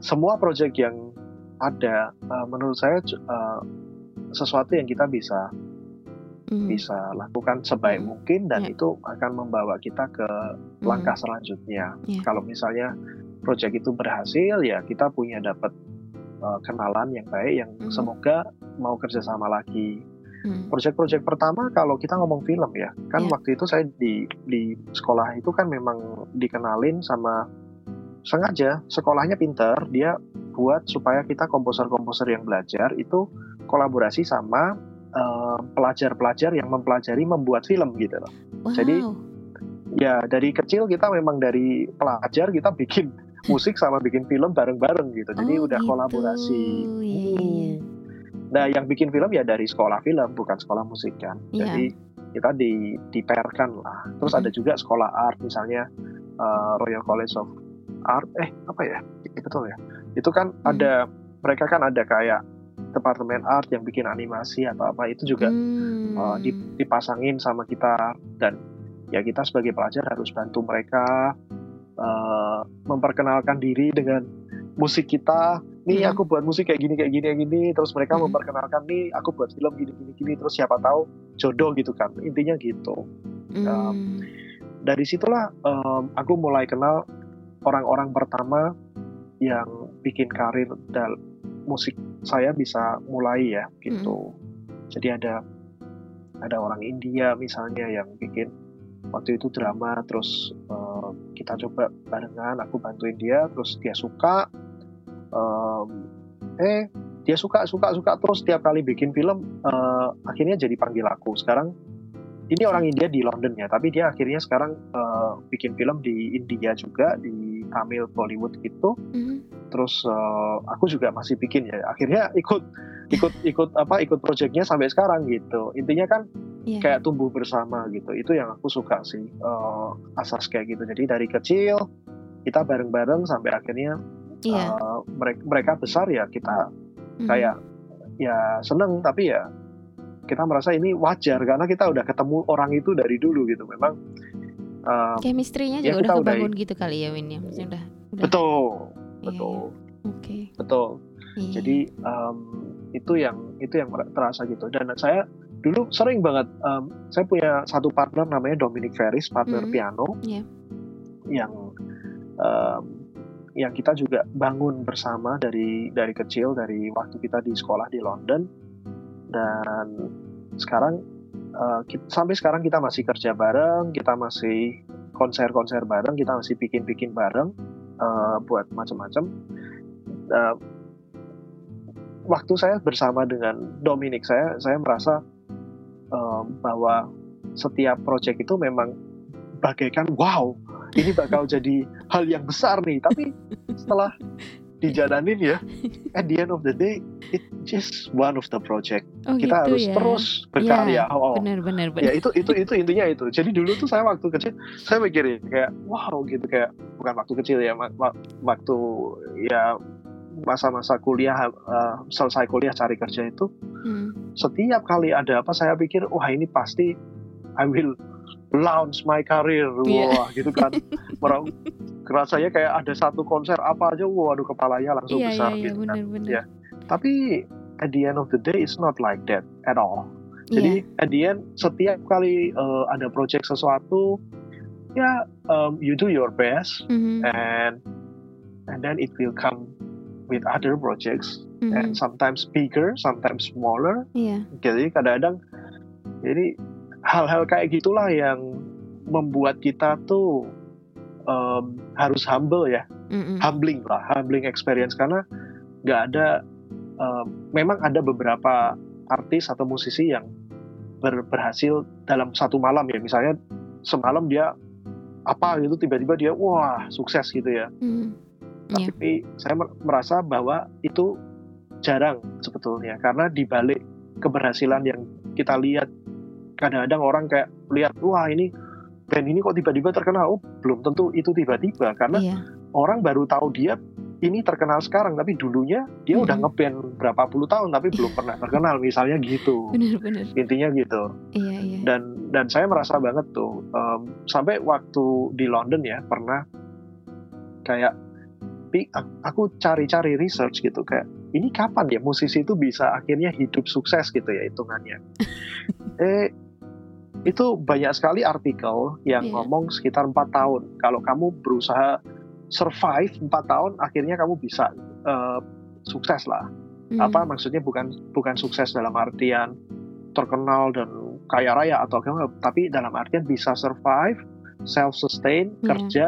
semua proyek yang ada uh, menurut saya uh, sesuatu yang kita bisa mm. bisa lakukan sebaik mm. mungkin dan yeah. itu akan membawa kita ke mm. langkah selanjutnya. Yeah. Kalau misalnya proyek itu berhasil ya kita punya dapat uh, kenalan yang baik yang mm. semoga mau kerjasama lagi. Hmm. Proyek-proyek pertama kalau kita ngomong film ya, kan yeah. waktu itu saya di di sekolah itu kan memang dikenalin sama sengaja sekolahnya pinter dia buat supaya kita komposer-komposer yang belajar itu kolaborasi sama eh, pelajar-pelajar uh, yang mempelajari membuat film gitu loh. Wow. Jadi ya dari kecil kita memang dari pelajar kita bikin *laughs* musik sama bikin film bareng-bareng gitu. Jadi oh, udah gitu. kolaborasi. Yeah. Iya. Hmm. Nah, yang bikin film ya dari sekolah film bukan sekolah musik kan. Yeah. Jadi kita di diperkan lah. Terus mm -hmm. ada juga sekolah art misalnya uh, Royal College of art eh apa ya itu betul ya itu kan hmm. ada mereka kan ada kayak departemen art yang bikin animasi atau apa itu juga hmm. uh, dipasangin sama kita dan ya kita sebagai pelajar harus bantu mereka uh, memperkenalkan diri dengan musik kita nih hmm. aku buat musik kayak gini kayak gini kayak gini terus mereka hmm. memperkenalkan nih aku buat film gini gini gini terus siapa tahu jodoh gitu kan intinya gitu hmm. um, dari situlah um, aku mulai kenal orang-orang pertama yang bikin karir dan musik saya bisa mulai ya gitu. Hmm. Jadi ada ada orang India misalnya yang bikin waktu itu drama terus uh, kita coba barengan aku bantuin dia terus dia suka um, eh dia suka suka suka terus tiap kali bikin film uh, akhirnya jadi panggil aku. Sekarang ini orang India di London ya tapi dia akhirnya sekarang uh, bikin film di India juga di Tamil Bollywood gitu. Mm-hmm. terus uh, aku juga masih bikin ya. Akhirnya ikut ikut ikut apa ikut proyeknya sampai sekarang gitu. Intinya kan yeah. kayak tumbuh bersama gitu. Itu yang aku suka sih uh, asas kayak gitu. Jadi dari kecil kita bareng-bareng sampai akhirnya yeah. Iya. uh, mereka mereka besar ya kita mm-hmm. kayak ya seneng tapi ya kita merasa ini wajar karena kita udah ketemu orang itu dari dulu gitu memang
uh, chemistry-nya ya juga udah kebangun udah, gitu kali ya Win ya Maksudnya udah,
udah betul iya, betul iya. oke okay. betul iya. jadi um, itu yang itu yang terasa gitu dan saya dulu sering banget um, saya punya satu partner namanya Dominic Ferris partner mm piano yeah. yang um, yang kita juga bangun bersama dari dari kecil dari waktu kita di sekolah di London. Dan sekarang uh, kita, sampai sekarang kita masih kerja bareng kita masih konser-konser bareng kita masih bikin-bikin bareng uh, buat macam-macam. Uh, waktu saya bersama dengan Dominic saya saya merasa uh, bahwa setiap proyek itu memang bagaikan wow ini bakal jadi hal yang besar nih tapi setelah dijalanin ya at the end of the day it just one of the project oh, kita gitu harus ya? terus berkarya ya, oh, bener, bener, bener. ya itu itu itu intinya itu jadi dulu tuh saya waktu kecil saya mikirin kayak wow gitu kayak bukan waktu kecil ya waktu ya masa-masa kuliah uh, selesai kuliah cari kerja itu hmm. setiap kali ada apa saya pikir wah ini pasti I will launch my career iya. wah yeah. gitu kan orang kerasanya kayak ada satu konser apa aja waduh kepalanya langsung yeah, besar yeah, gitu yeah, kan bener, ya tapi at the end of the day it's not like that at all jadi yeah. at the end setiap kali uh, ada project sesuatu ya um, you do your best mm-hmm. and and then it will come with other projects mm-hmm. and sometimes bigger sometimes smaller yeah. jadi kadang-kadang jadi hal-hal kayak gitulah yang membuat kita tuh um, harus humble ya, mm-hmm. humbling lah, humbling experience karena nggak ada, um, memang ada beberapa artis atau musisi yang ber, berhasil dalam satu malam ya, misalnya semalam dia apa gitu tiba-tiba dia wah sukses gitu ya. Mm-hmm. Tapi yeah. saya merasa bahwa itu jarang sebetulnya karena dibalik keberhasilan yang kita lihat kadang-kadang orang kayak lihat wah ini band ini kok tiba-tiba terkenal oh belum tentu itu tiba-tiba karena iya. orang baru tahu dia ini terkenal sekarang tapi dulunya dia hmm. udah ngeband berapa puluh tahun tapi belum pernah terkenal misalnya gitu *laughs*
bener,
intinya gitu
iya, iya.
dan dan saya merasa banget tuh um, sampai waktu di London ya pernah kayak aku cari-cari research gitu kayak ini kapan ya musisi itu bisa akhirnya hidup sukses gitu ya hitungannya *laughs* eh itu banyak sekali artikel yang yeah. ngomong sekitar empat tahun. Kalau kamu berusaha survive empat tahun, akhirnya kamu bisa uh, sukses lah. Mm. Apa maksudnya bukan bukan sukses dalam artian terkenal dan kaya raya atau apa, tapi dalam artian bisa survive, self sustain, yeah. kerja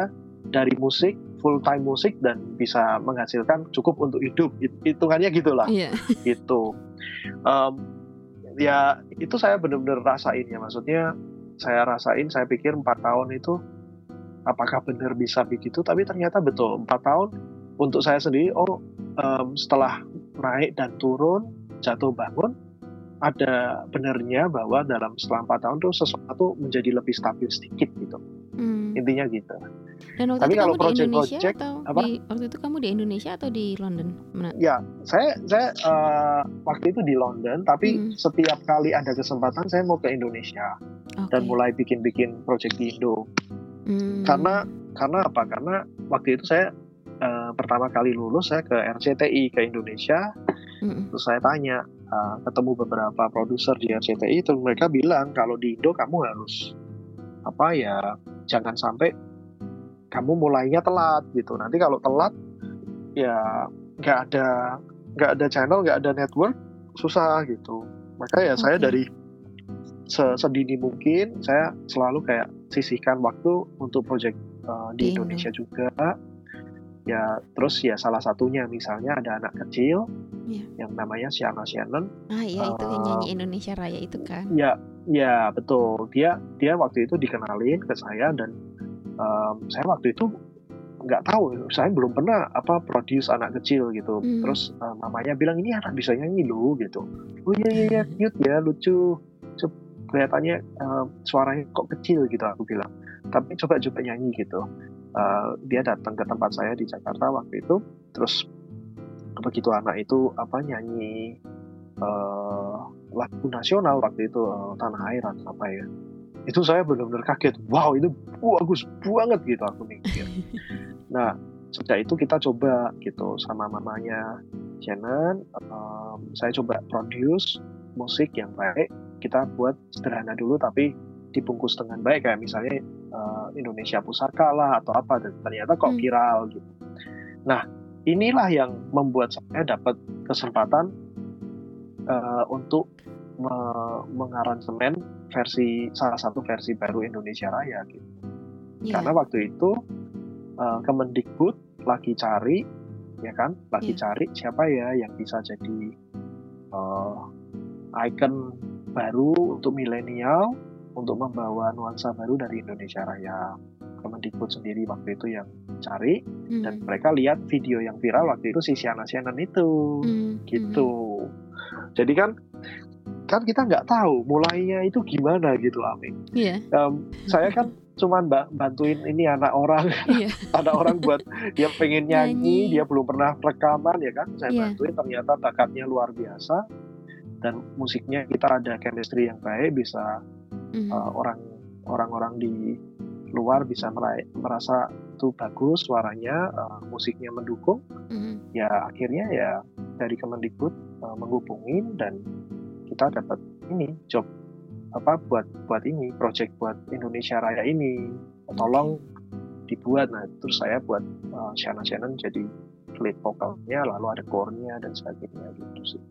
dari musik full time musik dan bisa menghasilkan cukup untuk hidup. Hitungannya gitulah. Yeah. Gitu. Um, ya itu saya benar-benar rasain ya. Maksudnya saya rasain saya pikir empat tahun itu apakah benar bisa begitu? Tapi ternyata betul empat tahun untuk saya sendiri oh um, setelah naik dan turun jatuh bangun ada benernya bahwa dalam setelah empat tahun tuh sesuatu menjadi lebih stabil sedikit gitu hmm. intinya gitu
dan waktu Tapi itu kalau kamu project, di Indonesia project, atau apa? di waktu itu kamu di Indonesia atau di London?
Mana? Ya, saya saya uh, waktu itu di London, tapi hmm. setiap kali ada kesempatan saya mau ke Indonesia okay. dan mulai bikin-bikin project di Indo. Hmm. Karena karena apa? Karena waktu itu saya uh, pertama kali lulus saya ke RCTI ke Indonesia, hmm. terus saya tanya uh, ketemu beberapa produser di RCTI, terus mereka bilang kalau di Indo kamu harus apa ya jangan sampai kamu mulainya telat gitu nanti kalau telat ya nggak ada nggak ada channel nggak ada network susah gitu maka ya okay. saya dari sedini mungkin saya selalu kayak sisihkan waktu untuk project uh, di Indo. Indonesia juga ya terus ya salah satunya misalnya ada anak kecil yeah. yang namanya Siana Shannon
ah iya uh, itu yang nyanyi Indonesia Raya itu kan
ya ya betul. Dia dia waktu itu dikenalin ke saya dan um, saya waktu itu nggak tahu saya belum pernah apa produce anak kecil gitu. Hmm. terus uh, mamanya bilang ini anak bisa nyanyi lo gitu. Oh iya iya iya cute ya lucu. Cep, kelihatannya uh, suaranya kok kecil gitu aku bilang. Tapi coba coba nyanyi gitu. Uh, dia datang ke tempat saya di Jakarta waktu itu. Terus begitu anak itu apa nyanyi uh, lagu nasional waktu itu uh, tanah air atau apa ya. Itu saya benar-benar kaget wow itu bagus banget gitu aku mikir. *laughs* Nah sejak itu kita coba gitu sama mamanya Shannon um, saya coba produce musik yang baik kita buat sederhana dulu tapi dibungkus dengan baik kayak misalnya uh, Indonesia Pusaka lah atau apa dan ternyata kok hmm. viral gitu. Nah inilah yang membuat saya dapat kesempatan uh, untuk me mengaransemen versi salah satu versi baru Indonesia Raya gitu. Yeah. Karena waktu itu uh, Kemendikbud lagi cari ya kan, lagi yeah. cari siapa ya yang bisa jadi uh, icon baru untuk milenial untuk membawa nuansa baru dari Indonesia Raya. Kemendikbud sendiri waktu itu yang cari mm. dan mereka lihat video yang viral waktu itu si Siana Sianan itu mm. gitu. Mm. Jadi kan kan kita nggak tahu mulainya itu gimana gitu Amin.
Iya.
Um, saya kan cuman bantuin ini anak orang, yeah. *laughs* anak orang buat dia pengen nyanyi, nyanyi, dia belum pernah rekaman ya kan, saya yeah. bantuin ternyata bakatnya luar biasa. dan musiknya kita ada chemistry yang baik bisa
Mhm.
uh, orang orang-orang di luar bisa merai- merasa itu bagus suaranya uh, musiknya mendukung
Mhm.
ya akhirnya ya dari Kemendikbud uh, menghubungin dan kita dapat ini job apa buat buat ini project buat Indonesia Raya ini tolong dibuat nah terus saya buat uh, Shana Shannon jadi lead vokalnya lalu ada core-nya dan sebagainya gitu sih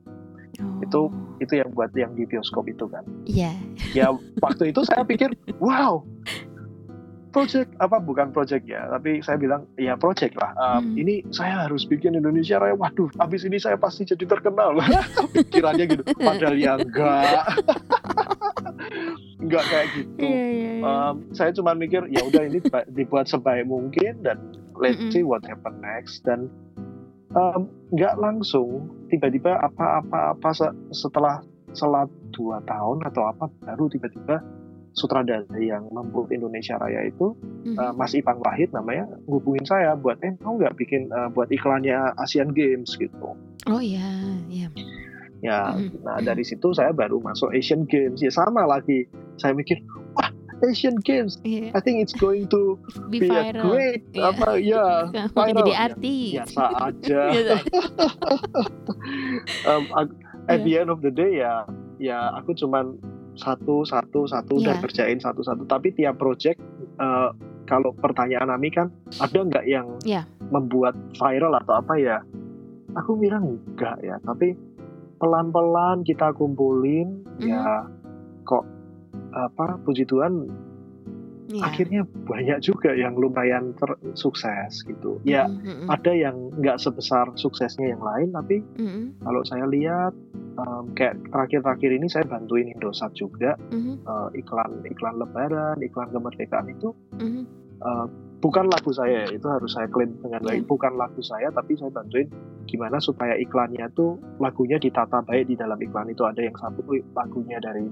Itu-
Oh.
itu yang buat yang di bioskop itu kan
Iya.
ya waktu itu saya pikir wow project apa? Bukan project ya tapi saya bilang ya project lah. Um,
Hmm.
ini saya harus bikin Indonesia Raya. Waduh habis ini saya pasti jadi terkenal. *laughs* Pikirannya gitu padahal ya enggak. *laughs* Enggak kayak gitu. Um, saya cuma mikir ya udah ini dibuat sebaik mungkin dan let's see what happen next. Dan um, nggak langsung tiba-tiba apa-apa-apa se- setelah setelah dua tahun atau apa baru tiba-tiba sutradara yang membuat Indonesia Raya itu
Mhm.
uh, Mas Ipang Wahid namanya ngubungin saya buat eh mau nggak bikin uh, buat iklannya Asian Games gitu
Oh iya, iya.
ya
Mhm.
nah dari situ saya baru masuk Asian Games ya sama lagi saya mikir wah Asian Games
Iya.
I think it's going to *laughs*
Be
be a
viral.
great
Iya.
apa ya *laughs*
Mau
viral.
jadi
Ya,
artis.
biasa aja
Biasa. *laughs*
um, at
Iya.
the end of the day ya ya aku cuman satu satu satu dan
Iya.
kerjain satu satu tapi tiap project uh, kalau pertanyaan Ami kan ada nggak yang
Iya.
membuat viral atau apa ya aku bilang enggak ya tapi pelan pelan kita kumpulin
Mhm.
ya kok apa puji Tuhan
Iya.
akhirnya banyak juga yang lumayan ter- sukses gitu ya
Mhm, mhm.
ada yang nggak sebesar suksesnya yang lain tapi
Mhm,
kalau saya lihat um, kayak terakhir-terakhir ini saya bantuin Indosat juga
mhm,
uh, iklan iklan Lebaran iklan kemerdekaan itu
mhm.
uh, bukan lagu saya itu harus saya klaim dengan baik
Iya.
bukan lagu saya tapi saya bantuin gimana supaya iklannya tuh lagunya ditata baik di dalam iklan itu ada yang satu lagunya dari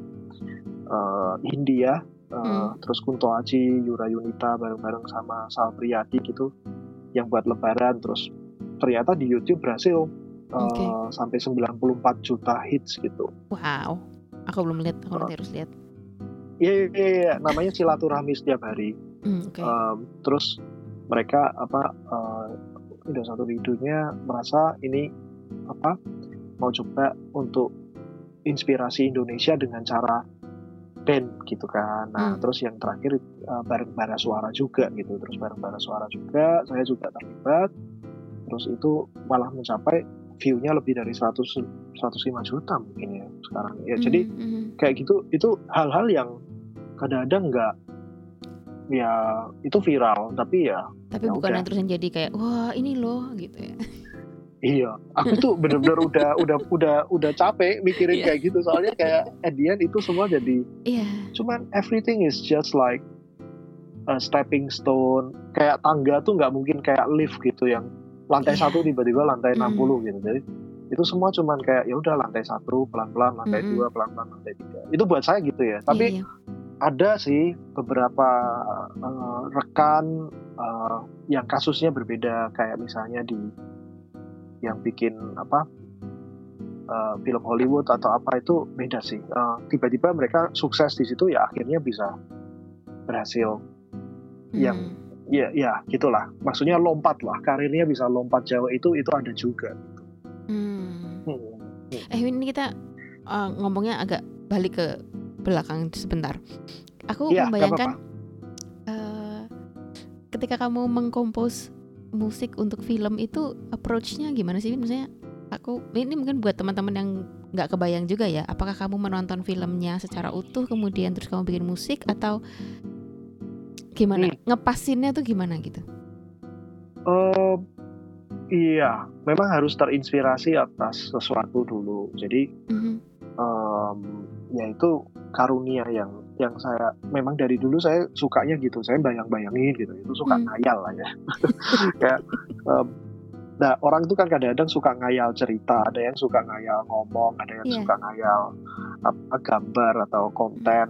uh, India uh,
Hmm.
terus Kunto Aji Yura Yunita bareng-bareng sama Sal Priadi gitu yang buat Lebaran terus ternyata di YouTube berhasil uh,
Oke.
sampai 94 juta hits gitu
Wow. Aku belum lihat, aku nanti harus lihat.
Iya, iya, iya, namanya silaturahmi setiap hari.
Hmm, Oke.
Um, terus mereka apa uh, udah satu videonya merasa ini apa mau coba untuk inspirasi Indonesia dengan cara band gitu kan. Nah,
Hmm.
terus yang terakhir uh, bareng bara suara juga gitu. Terus bareng bara suara juga saya juga terlibat. Terus itu malah mencapai view-nya lebih dari 100 105 juta mungkin ya sekarang. Ya, jadi
Mhm, mhm.
kayak gitu itu hal-hal yang kadang-kadang nggak ya itu viral tapi ya
Tapi
ya
bukan
udah.
yang terus yang jadi kayak wah ini loh gitu ya. *laughs*
iya aku tuh bener-bener *laughs* udah udah udah udah capek mikirin
Iya.
kayak gitu soalnya kayak *laughs* at the end itu semua jadi
Iya.
cuman everything is just like a stepping stone kayak tangga tuh nggak mungkin kayak lift gitu yang lantai
Iya.
satu tiba-tiba lantai
Mm.
60 gitu jadi itu semua cuman kayak ya udah lantai satu pelan-pelan lantai
Mm-mm.
dua pelan-pelan lantai tiga itu buat saya gitu ya tapi
iya.
ada sih beberapa uh, rekan uh, yang kasusnya berbeda kayak misalnya di yang bikin apa uh, film Hollywood atau apa itu beda sih Uh, tiba-tiba mereka sukses di situ ya akhirnya bisa berhasil yang-
Hmm.
ya ya gitulah maksudnya lompat lah karirnya bisa lompat jauh itu itu ada juga
Hmm.
Hmm.
Eh ini kita uh, ngomongnya agak balik ke belakang sebentar. Aku
nggak
membayangkan uh, ketika kamu mengkompos musik untuk film itu approach-nya gimana sih? Misalnya aku ini mungkin buat teman-teman yang nggak kebayang juga ya. Apakah kamu menonton filmnya secara utuh kemudian terus kamu bikin musik atau gimana?
Hmm.
Ngepasinnya tuh gimana gitu?
Eh, iya memang harus terinspirasi atas sesuatu dulu jadi
Mhm.
em, ya itu karunia yang yang saya memang dari dulu saya sukanya gitu saya bayang-bayangin gitu itu suka
Hmm.
ngayal lah ya *laughs* kayak em, nah orang itu kan kadang-kadang suka ngayal cerita ada yang suka ngayal ngomong ada yang
Iya.
suka ngayal apa gambar atau konten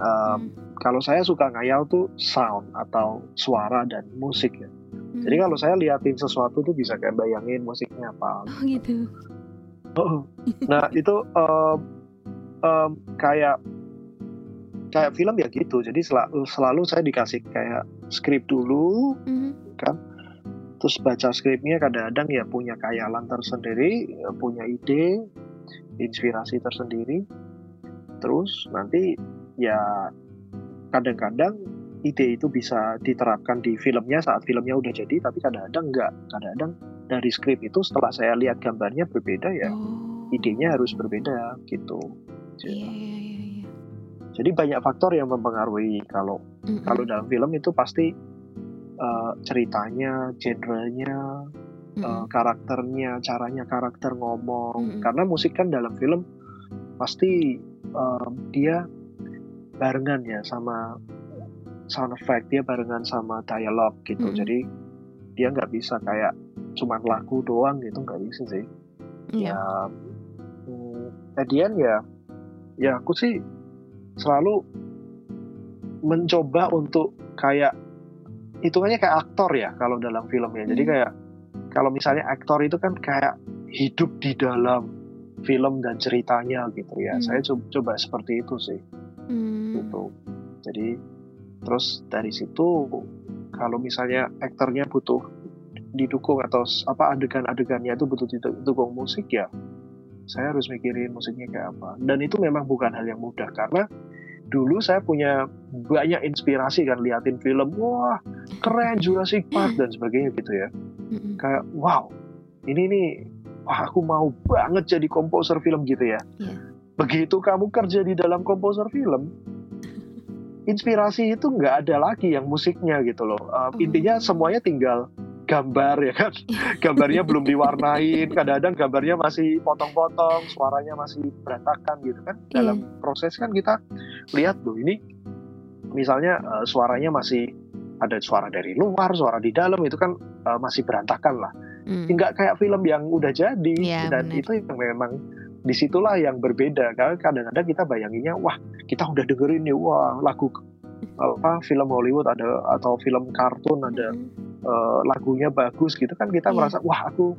Em,
Hmm.
kalau saya suka ngayal tuh sound atau suara dan musik ya
Hmm.
jadi kalau saya liatin sesuatu tuh bisa kayak bayangin musiknya apa
Oh gitu.
Oh, *laughs* nah itu um, um, kayak kayak film ya gitu. Jadi selalu, selalu saya dikasih kayak skrip dulu, mm-hmm. kan. Terus baca skripnya kadang-kadang ya punya kayalan tersendiri, ya punya ide, inspirasi tersendiri. Terus nanti ya kadang-kadang ide itu bisa diterapkan di filmnya saat filmnya udah jadi, tapi kadang-kadang enggak. Kadang-kadang dari skrip itu setelah saya lihat gambarnya berbeda ya, oh. idenya harus berbeda gitu.
Iya, iya, iya, iya.
Jadi banyak faktor yang mempengaruhi kalau mm -hmm. kalau dalam film itu pasti uh, ceritanya, genrenya, mm -hmm. uh, karakternya, caranya karakter ngomong. Mm -hmm. Karena musik kan dalam film pasti uh, dia barengan ya sama sound effect dia barengan sama dialog gitu. Mm -hmm. Jadi dia nggak bisa kayak cuman lagu doang gitu nggak bisa sih. Yeah. Ya, hmm, ya ya aku sih selalu mencoba untuk kayak hitungannya kayak aktor ya kalau dalam film ya. Jadi hmm. kayak kalau misalnya aktor itu kan kayak hidup di dalam film dan ceritanya gitu ya. Hmm. Saya coba, coba seperti itu sih. Hmm. Gitu. Jadi terus dari situ kalau misalnya aktornya butuh didukung atau apa adegan-adegannya itu butuh didukung musik ya saya harus mikirin musiknya kayak apa dan itu memang bukan hal yang mudah karena dulu saya punya banyak inspirasi kan liatin film wah keren Jurassic Park dan sebagainya gitu ya. Kayak wow ini nih wah aku mau banget jadi komposer film gitu ya. Yeah. begitu kamu kerja di dalam komposer film inspirasi itu nggak ada lagi yang musiknya gitu loh. Uh, intinya semuanya tinggal gambar ya kan gambarnya belum diwarnain kadang-kadang gambarnya masih potong-potong suaranya masih berantakan gitu kan iya. dalam proses kan kita lihat tuh ini misalnya uh, suaranya masih ada suara dari luar suara di dalam itu kan uh, masih berantakan lah hmm. nggak kayak film yang udah jadi ya, dan bener. itu yang memang di situlah yang berbeda karena kadang-kadang kita bayanginnya wah kita udah dengerin nih wah lagu apa film Hollywood ada atau film kartun ada hmm. Uh, lagunya bagus gitu kan kita yeah. merasa wah aku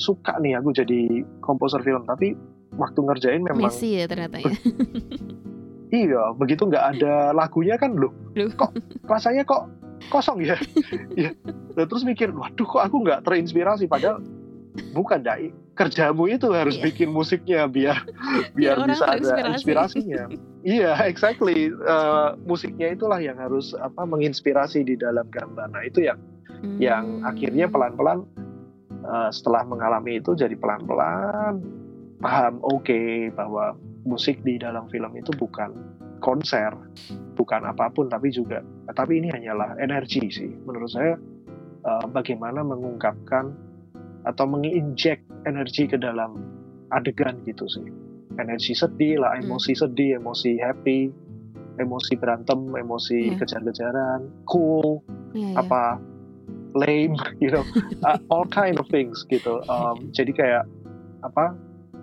suka nih aku jadi komposer film. Tapi waktu ngerjain memang
Messi ya ternyata ya.
iya begitu nggak ada lagunya kan loh kok rasanya kok kosong ya? *laughs* Ya terus mikir waduh kok aku nggak terinspirasi? Padahal bukan dai. Kerjamu itu harus yeah. bikin musiknya biar *laughs* biar bisa ada inspirasinya. Iya yeah, exactly. Uh, musiknya itulah yang harus apa menginspirasi di dalam gambar. Nah itu yang hmm. yang akhirnya pelan-pelan uh, setelah mengalami itu jadi pelan-pelan paham oke okay, bahwa musik di dalam film itu bukan konser bukan apa pun tapi juga tapi ini hanyalah energi sih menurut saya uh, bagaimana mengungkapkan atau menginjek energi ke dalam adegan gitu sih energi sedih lah hmm. emosi hmm. sedih emosi happy emosi berantem emosi yeah. kejar-kejaran cool yeah, yeah. apa lame *laughs* you know uh, all kind of things gitu. Um, jadi kayak apa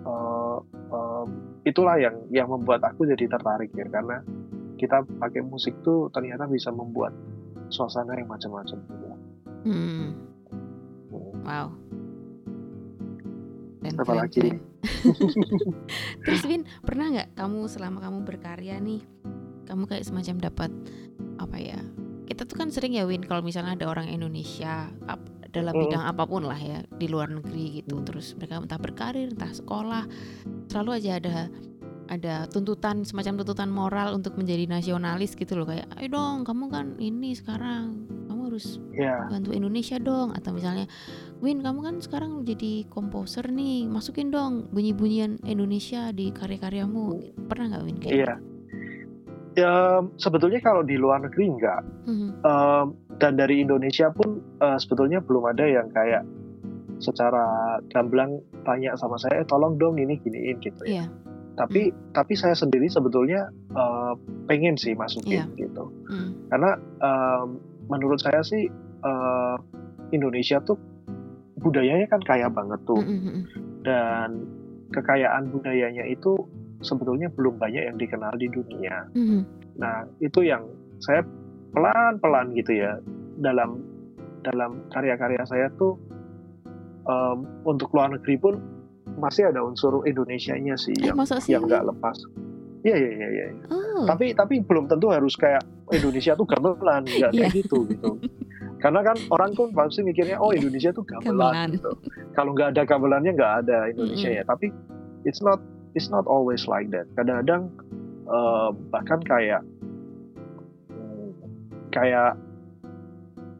uh, um, itulah yang yang membuat aku jadi tertarik ya. Karena kita pakai musik tuh ternyata bisa membuat suasana yang macam-macam gitu.
Hmm. Wow. Keren,
apa lagi? *laughs*
terus Win pernah nggak kamu selama kamu berkarya nih kamu kayak semacam dapat apa ya kita tuh kan sering ya Win kalau misalnya ada orang Indonesia dalam hmm. bidang apa pun lah ya di luar negeri gitu terus mereka entah berkarir entah sekolah selalu aja ada ada tuntutan semacam tuntutan moral untuk menjadi nasionalis gitu loh kayak ayo dong kamu kan ini sekarang harus yeah. bantu Indonesia dong atau misalnya Win kamu kan sekarang jadi komposer nih masukin dong bunyi-bunyian Indonesia di karya-karyamu pernah nggak Win kayak
yeah. Ya sebetulnya kalau di luar negeri enggak mm-hmm. um, dan dari Indonesia pun uh, sebetulnya belum ada yang kayak secara gamblang tanya sama saya eh, tolong dong ini giniin gitu ya yeah. tapi mm. tapi saya sendiri sebetulnya uh, pengen sih masukin yeah. gitu mm. karena um, menurut saya sih uh, Indonesia tuh budayanya kan kaya banget tuh mm-hmm. dan kekayaan budayanya itu sebetulnya belum banyak yang dikenal di dunia. Mm-hmm. Nah itu yang saya pelan-pelan gitu ya dalam dalam karya-karya saya tuh um, untuk luar negeri pun masih ada unsur Indonesianya sih
Eh,
yang yang nggak lepas. Iya iya iya iya.
Oh.
Tapi tapi belum tentu harus kayak Indonesia tuh gamelan, nggak kayak
Iya.
gitu gitu. Karena kan orang tuh pasti mikirnya oh Indonesia tuh
Gamelan.
gamelan gitu. Kalau nggak ada gamelannya nggak ada Indonesia
Mm-mm.
ya. Tapi it's not it's not always like that. Kadang-kadang eh, bahkan kayak kayak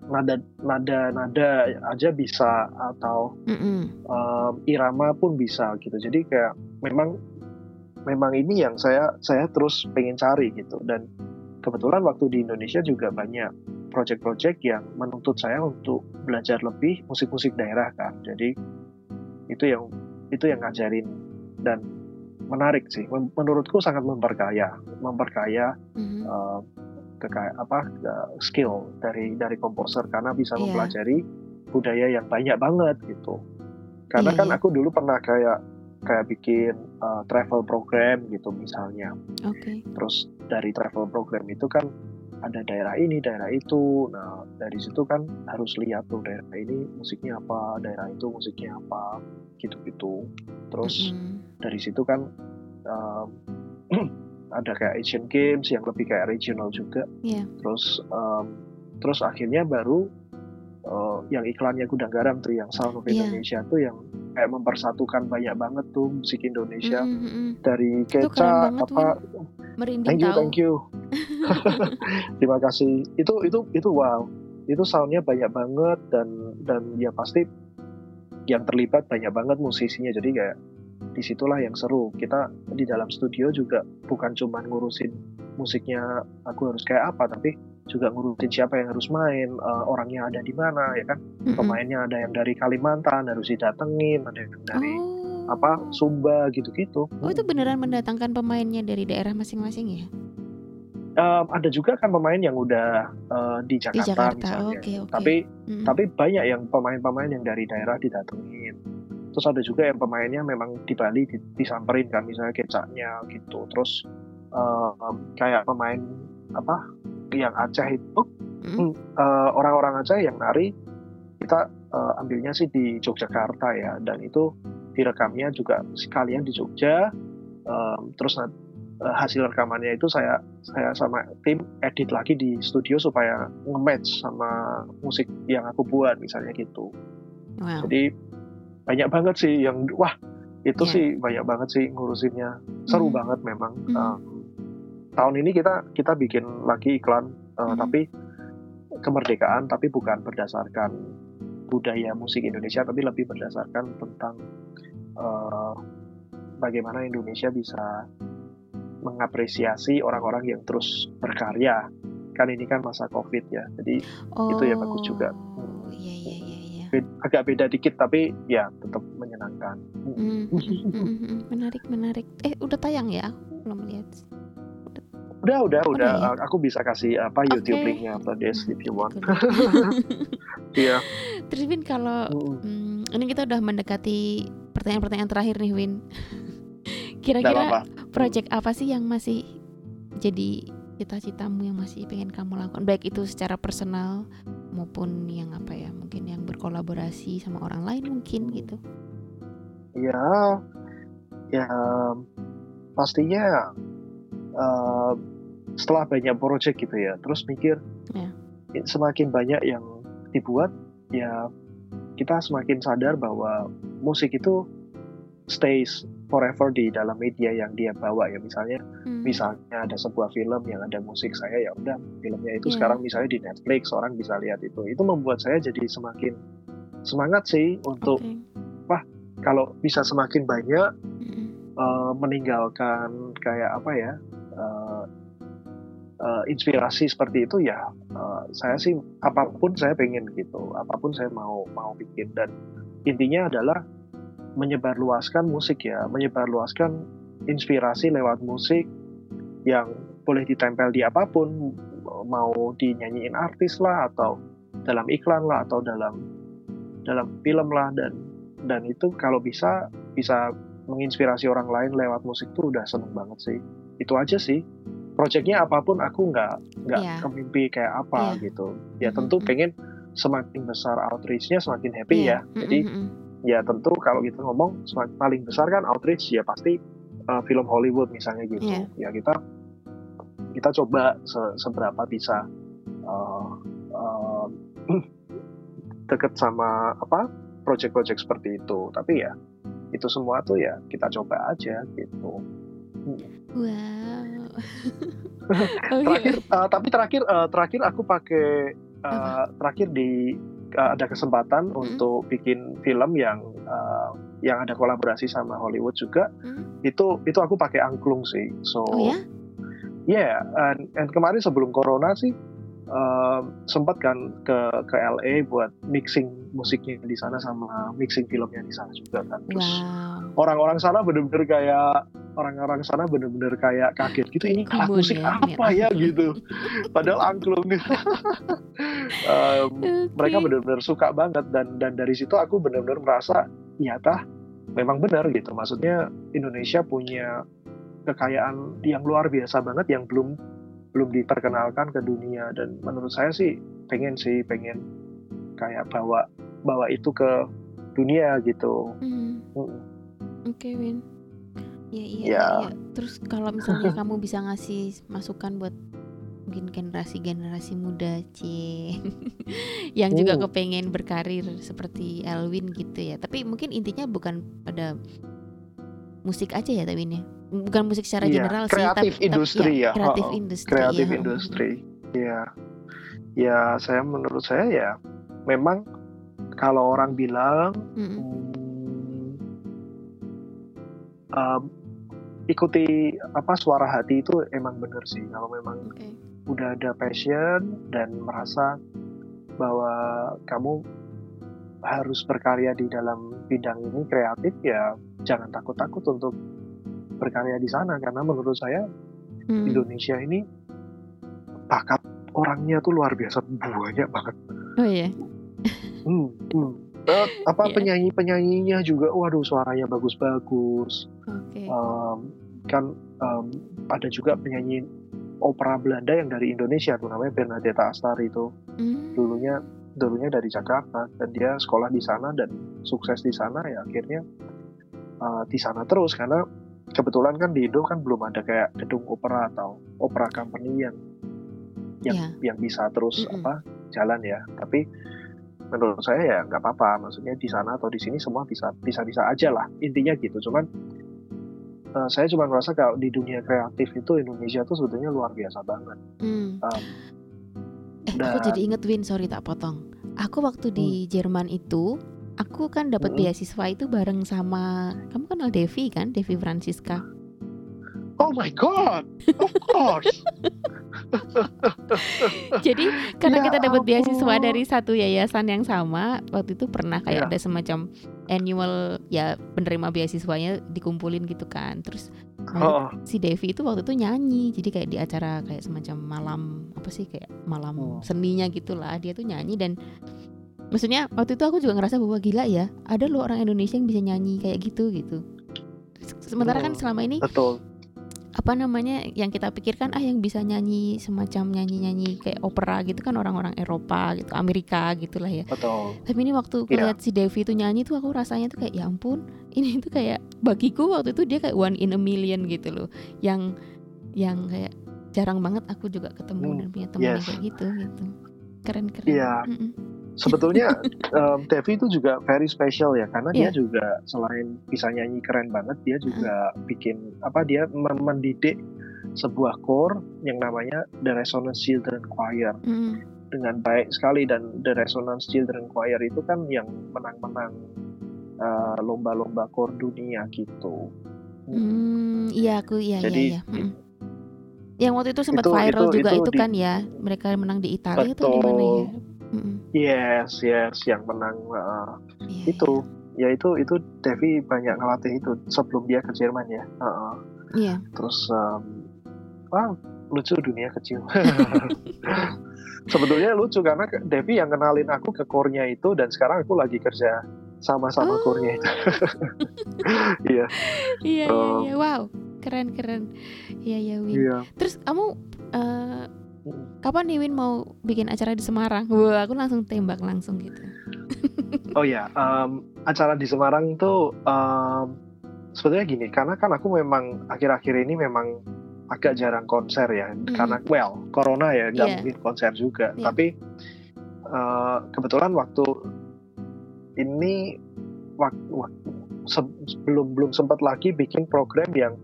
nada nada nada aja bisa atau um, irama pun bisa gitu. Jadi kayak memang memang ini yang saya saya terus pengen cari gitu dan kebetulan waktu di Indonesia juga banyak project-project yang menuntut saya untuk belajar lebih musik-musik daerah kan. Jadi itu yang itu yang ngajarin dan menarik sih. Men- Menurutku sangat memperkaya, memperkaya
Mhm.
uh, kekaya apa uh, skill dari dari komposer karena bisa
Iya.
mempelajari budaya yang banyak banget gitu. Karena
Iya,
kan
iya.
aku dulu pernah kayak kayak bikin uh, travel program gitu misalnya.
Oke.
Terus dari travel program itu kan ada daerah ini, daerah itu. Nah, dari situ kan harus lihat tuh daerah ini musiknya apa, daerah itu musiknya apa, gitu-gitu. Terus
Mm-mm.
Dari situ kan um, *clears throat* ada kayak Asian Games yang lebih kayak regional juga.
Iya.
Terus um, terus akhirnya baru uh, yang iklannya Gudang Garam tuh yang Sound of
Iya.
Indonesia tuh yang kayak mempersatukan banyak banget tuh musik Indonesia
Mm-mm, mm-mm.
dari Keca apa
Merinding
thank you
tahu.
thank you *laughs* terima kasih itu itu itu wow itu soundnya banyak banget dan dan ya pasti yang terlibat banyak banget musisinya jadi kayak di situlah yang seru kita di dalam studio juga bukan cuma ngurusin musiknya aku harus kayak apa tapi juga ngurusin siapa yang harus main eh, orangnya ada di mana ya kan
Mm-mm.
pemainnya ada yang dari Kalimantan harus didatengin ada yang dari
Oh.
apa Sumba gitu-gitu
Oh itu beneran mendatangkan pemainnya dari daerah masing-masing ya?
Em, ada juga kan pemain yang udah eh, di Jakarta,
Di Jakarta,
misalnya.
oke oke.
Tapi
Mm-mm.
tapi banyak yang pemain-pemain yang dari daerah didatengin. Terus ada juga yang pemainnya memang di Bali di- disamperin kan misalnya kecaknya gitu. Terus em, kayak pemain apa yang Aceh itu
Mm-mm.
eh, orang-orang Aceh yang nari kita eh, ambilnya sih di Yogyakarta ya dan itu direkamnya juga sekalian di Jogja. Em, terus eh, hasil rekamannya itu saya saya sama tim edit lagi di studio supaya nge-match sama musik yang aku buat misalnya gitu.
Wow.
Jadi banyak banget sih yang wah itu
Iya.
sih banyak banget sih ngurusinnya. Seru
Mhm.
banget memang.
Mhm.
Em, tahun ini kita kita bikin lagi iklan eh,
Mhm.
tapi kemerdekaan tapi bukan berdasarkan budaya musik Indonesia tapi lebih berdasarkan tentang eh, bagaimana Indonesia bisa mengapresiasi orang-orang yang terus berkarya. Kan ini kan masa Covid ya. Jadi
Oh.
itu ya bagus juga.
Iya iya iya iya.
be- agak beda dikit tapi ya tetap menyenangkan.
Mm. *laughs* Menarik menarik. Eh udah tayang ya? Aku belum lihat.
Udah, udah, udah.
ya?
Aku bisa kasih apa YouTube
Oke.
linknya after this if you want. *laughs* Iya.
Terus Win kalau
Mm.
hmm, ini kita udah mendekati pertanyaan-pertanyaan terakhir nih Win. Kira-kira project apa sih yang masih jadi cita-citamu yang masih pengen kamu lakukan baik itu secara personal maupun yang apa ya mungkin yang berkolaborasi sama orang lain mungkin gitu
Ya, ya pastinya eh, setelah banyak project gitu ya, terus mikir
Ya.
semakin banyak yang dibuat, ya kita semakin sadar bahwa musik itu stays forever di dalam media yang dia bawa ya misalnya
Hmm.
misalnya ada sebuah film yang ada musik saya ya udah filmnya itu
Iya.
sekarang misalnya di Netflix orang bisa lihat itu itu membuat saya jadi semakin semangat sih untuk
Oke.
kalau bisa semakin banyak
Mm-mm.
eh, meninggalkan kayak apa ya eh, eh, inspirasi seperti itu ya eh, saya sih apa pun saya pengen gitu apa pun saya mau mau bikin dan intinya adalah menyebarluaskan musik ya menyebarluaskan inspirasi lewat musik yang boleh ditempel di apa pun mau dinyanyiin artis lah atau dalam iklan lah atau dalam dalam film lah dan dan itu kalau bisa bisa menginspirasi orang lain lewat musik tuh udah seneng banget sih itu aja sih proyeknya apa pun aku nggak nggak
Iya.
kemimpi kayak apa
Iya.
gitu ya tentu
mhm.
pengen semakin besar outreach-nya semakin happy
Iya.
ya jadi
Mm-mm, mm-mm.
Ya tentu kalau kita ngomong paling besar kan outreach ya pasti uh, film Hollywood misalnya gitu. Yeah. ya kita kita coba se seberapa bisa uh, uh, *clears throat* deket sama apa project-project seperti itu. Tapi ya itu semua tuh ya kita coba aja gitu.
Wow. *laughs* *laughs*
Terakhir uh, tapi terakhir uh, terakhir aku pakai uh, terakhir di uh, ada kesempatan hmm. untuk bikin film yang uh, yang ada kolaborasi sama Hollywood juga hmm. itu itu aku pakai angklung sih so
oh, ya
yeah and, and kemarin sebelum corona sih uh, sempat kan ke ke LA buat mixing musiknya di sana sama mixing filmnya di sana juga kan. Terus
wow.
orang-orang sana bener-bener kayak orang-orang sana bener-bener kayak kaget gitu ini alat musik ya, apa ya, gitu. Padahal angklung um, *laughs* okay. mereka bener-bener suka banget dan dan dari situ aku bener-bener merasa iya tah memang benar gitu. Maksudnya Indonesia punya kekayaan yang luar biasa banget yang belum belum diperkenalkan ke dunia dan menurut saya sih pengen sih pengen kayak bawa bawa itu ke dunia gitu.
Mm. Mm. Oke okay, Win. Ya iya, ya. ya. Terus kalau misalnya *laughs* kamu bisa ngasih masukan buat mungkin generasi-generasi muda C *laughs* yang juga oh. kepengen berkarir seperti Elwin gitu ya. Tapi mungkin intinya bukan pada musik aja ya tapi ini bukan musik secara
yeah,
general
kreatif
sih
tapi industri ya,
ya kreatif oh, industri
kreatif
ya.
industri ya ya saya menurut saya ya memang kalau orang bilang mm -hmm. um, ikuti apa suara hati itu emang bener sih kalau memang okay. udah ada passion dan merasa bahwa kamu harus berkarya di dalam bidang ini kreatif ya jangan takut-takut untuk berkarya di sana karena menurut saya hmm. Indonesia ini bakat orangnya tuh luar biasa banyak banget.
Oh iya.
hmm, hmm. Uh, apa yeah. penyanyi penyanyinya juga, waduh suaranya bagus-bagus.
Okay.
Um, kan um, ada juga penyanyi opera Belanda yang dari Indonesia tuh namanya Bernadetta Astari itu. Mm. Dulunya dulunya dari Jakarta dan dia sekolah di sana dan sukses di sana ya akhirnya uh, di sana terus karena kebetulan kan di Indo kan belum ada kayak gedung opera atau opera company yang yang yeah. yang bisa terus mm -hmm. apa jalan ya tapi menurut saya ya nggak apa-apa maksudnya di sana atau di sini semua bisa bisa bisa aja lah intinya gitu cuman uh, saya cuma merasa kalau di dunia kreatif itu Indonesia tuh sebetulnya luar biasa banget
mm. um, eh dan, aku jadi inget Win sorry tak potong aku waktu di hmm. Jerman itu aku kan dapat hmm. beasiswa itu bareng sama kamu kenal Devi kan Devi Francisca
Oh my god, of course. *laughs*
Jadi karena ya kita dapat beasiswa dari satu yayasan yang sama, waktu itu pernah kayak ya. ada semacam annual ya penerima beasiswanya dikumpulin gitu kan. Terus oh. si Devi itu waktu itu nyanyi, jadi kayak di acara kayak semacam malam apa sih kayak malam oh. seninya gitulah. Dia tuh nyanyi dan maksudnya waktu itu aku juga ngerasa bahwa gila ya ada loh orang Indonesia yang bisa nyanyi kayak gitu gitu. Sementara kan selama ini
betul.
apa namanya yang kita pikirkan ah yang bisa nyanyi semacam nyanyi-nyanyi kayak opera gitu kan orang-orang Eropa gitu Amerika gitulah ya.
Betul.
Tapi ini waktu yeah. lihat si Devi itu nyanyi tuh aku rasanya tuh kayak ya ampun ini tuh kayak bagiku waktu itu dia kayak one in a million gitu loh. Yang yang kayak jarang banget aku juga ketemu hmm, dan punya teman yes. kayak gitu gitu. Keren keren.
Yeah. mm -mm sebetulnya um, Devi itu juga very special ya karena yeah. dia iya. juga selain bisa nyanyi keren banget dia juga mm. bikin apa dia mendidik sebuah core yang namanya The Resonance Children Choir mm. dengan baik sekali dan The Resonance Children Choir itu kan yang menang-menang uh, lomba-lomba core dunia gitu.
Mm, iya aku iya Jadi, iya. iya. Mm. Yang waktu itu sempat itu, viral itu, juga itu, itu kan ya mereka menang di Italia itu di mana ya?
Mm-hmm. Yes, yes, yang menang uh, yeah, itu, yeah. ya itu itu Devi banyak ngelatih itu sebelum dia ke Jerman ya. Uh,
yeah.
Terus, um, wow, lucu dunia kecil. *laughs* *laughs* Sebetulnya lucu karena Devi yang kenalin aku ke kornya itu dan sekarang aku lagi kerja sama-sama oh. kornya itu. *laughs*
Iya. Iya, iya, iya. Wow, keren keren. Iya, iya, Win. Yeah. Terus kamu uh, kapan nih Win mau bikin acara di Semarang? Wah, aku langsung tembak langsung gitu.
oh ya, um, acara di Semarang itu um, sebetulnya gini, karena kan aku memang akhir-akhir ini memang agak jarang konser ya, mm. karena well, corona ya, nggak yeah. mungkin konser juga. Yeah. Tapi uh, kebetulan waktu ini waktu, waktu sebelum belum sempat lagi bikin program yang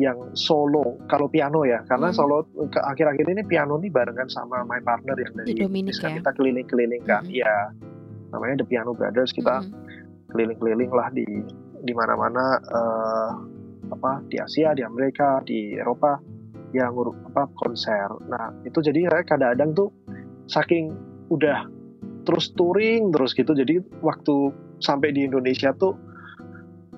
yang solo kalau piano ya karena hmm. solo akhir-akhir ini piano ini barengan sama my partner yang dari
Dominic, ya?
kita keliling-keliling kan hmm. ya namanya The Piano Brothers kita hmm. keliling-keliling lah di di mana-mana uh, apa di Asia di Amerika di Eropa yang apa konser nah itu jadi saya kadang-kadang tuh saking udah terus touring terus gitu jadi waktu sampai di Indonesia tuh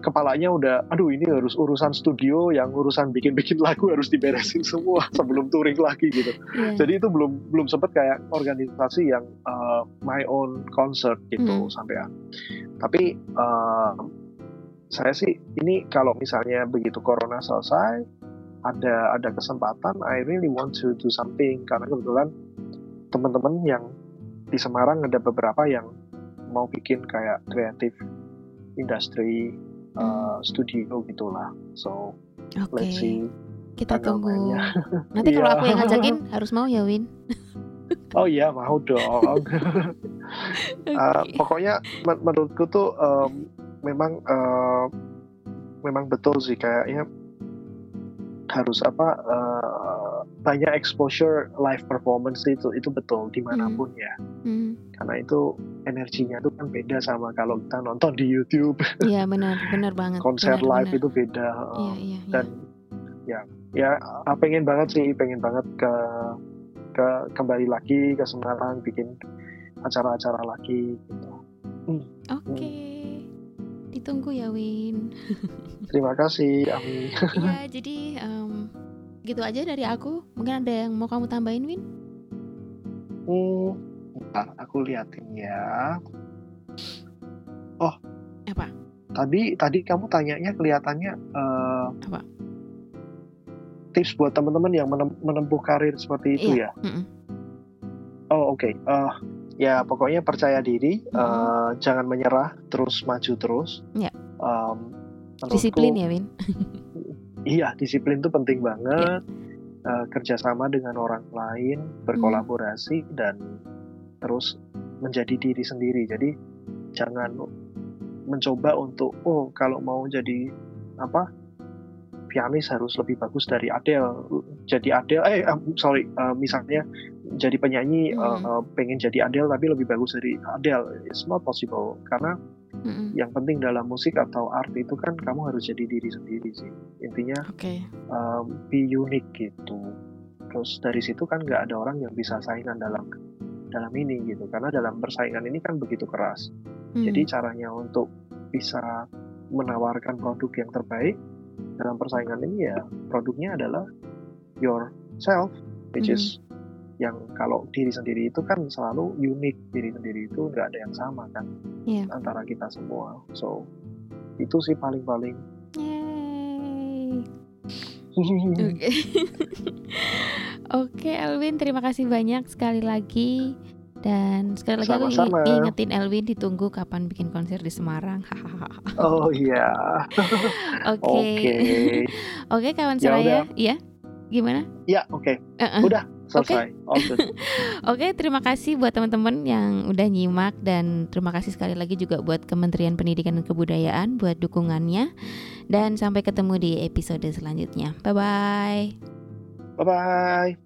kepalanya udah aduh ini harus urusan studio yang urusan bikin-bikin lagu harus diberesin semua *laughs* sebelum touring lagi gitu. Yeah. Jadi itu belum belum sempat kayak organisasi yang uh, my own concert gitu hmm. sampai ya. Tapi uh, saya sih ini kalau misalnya begitu corona selesai ada ada kesempatan I really want to do something karena kebetulan teman-teman yang di Semarang ada beberapa yang mau bikin kayak kreatif industri uh, studio gitulah. So okay. let's see.
Kita tunggu. *laughs* Nanti kalau aku yang ngajakin *laughs* harus mau ya Win.
oh iya mau dong. *laughs* okay. uh, pokoknya men menurutku tuh um, memang uh, memang betul sih kayaknya harus apa uh, banyak exposure live performance itu itu betul di mana pun hmm. ya hmm. karena itu energinya itu kan beda sama kalau kita nonton di YouTube
iya benar benar banget
konser
benar,
live benar. itu beda
iya, iya,
dan iya. ya ya pengen banget sih pengen banget ke ke kembali lagi ke Semarang bikin acara-acara lagi gitu
hmm. oke okay. hmm ditunggu ya Win.
Terima kasih Ami.
ya *laughs* jadi um, gitu aja dari aku. Mungkin ada yang mau kamu tambahin Win?
Hmm, bentar, aku liatin ya. Oh,
apa?
Tadi tadi kamu tanyanya kelihatannya uh,
apa?
Tips buat teman-teman yang menempuh karir seperti itu iya. ya. Mm -mm. Oh oke. Okay. Uh, ya pokoknya percaya diri, mm -hmm. uh, jangan menyerah, terus maju terus.
Yeah. Um, disiplin ya, Win. *laughs*
iya, disiplin itu penting banget. Yeah. Uh, kerjasama dengan orang lain, berkolaborasi mm. dan terus menjadi diri sendiri. Jadi jangan mencoba untuk oh kalau mau jadi apa pianis harus lebih bagus dari Adele. Jadi Adele, eh sorry, uh, misalnya jadi penyanyi hmm. uh, pengen jadi Adele tapi lebih bagus dari Adele it's not possible karena hmm. yang penting dalam musik atau art itu kan kamu harus jadi diri sendiri sih intinya
okay.
um, be unique gitu terus dari situ kan nggak ada orang yang bisa saingan dalam dalam ini gitu karena dalam persaingan ini kan begitu keras hmm. jadi caranya untuk bisa menawarkan produk yang terbaik dalam persaingan ini ya produknya adalah yourself which hmm. is yang kalau diri sendiri itu kan selalu unik diri sendiri itu nggak ada yang sama kan yeah. antara kita semua so itu sih paling paling
Oke, *laughs* okay, Elvin, terima kasih banyak sekali lagi. Dan sekali lagi Sama-sama. aku ingetin Elvin ditunggu kapan bikin konser di Semarang. *laughs*
oh iya.
Oke. Oke, kawan ya saya, ya. Gimana?
Ya, oke. Okay. Uh -uh. Udah selesai. *laughs* Oke, okay.
okay, terima kasih buat teman-teman yang udah nyimak dan terima kasih sekali lagi juga buat Kementerian Pendidikan dan Kebudayaan buat dukungannya. Dan sampai ketemu di episode selanjutnya. Bye bye.
Bye bye.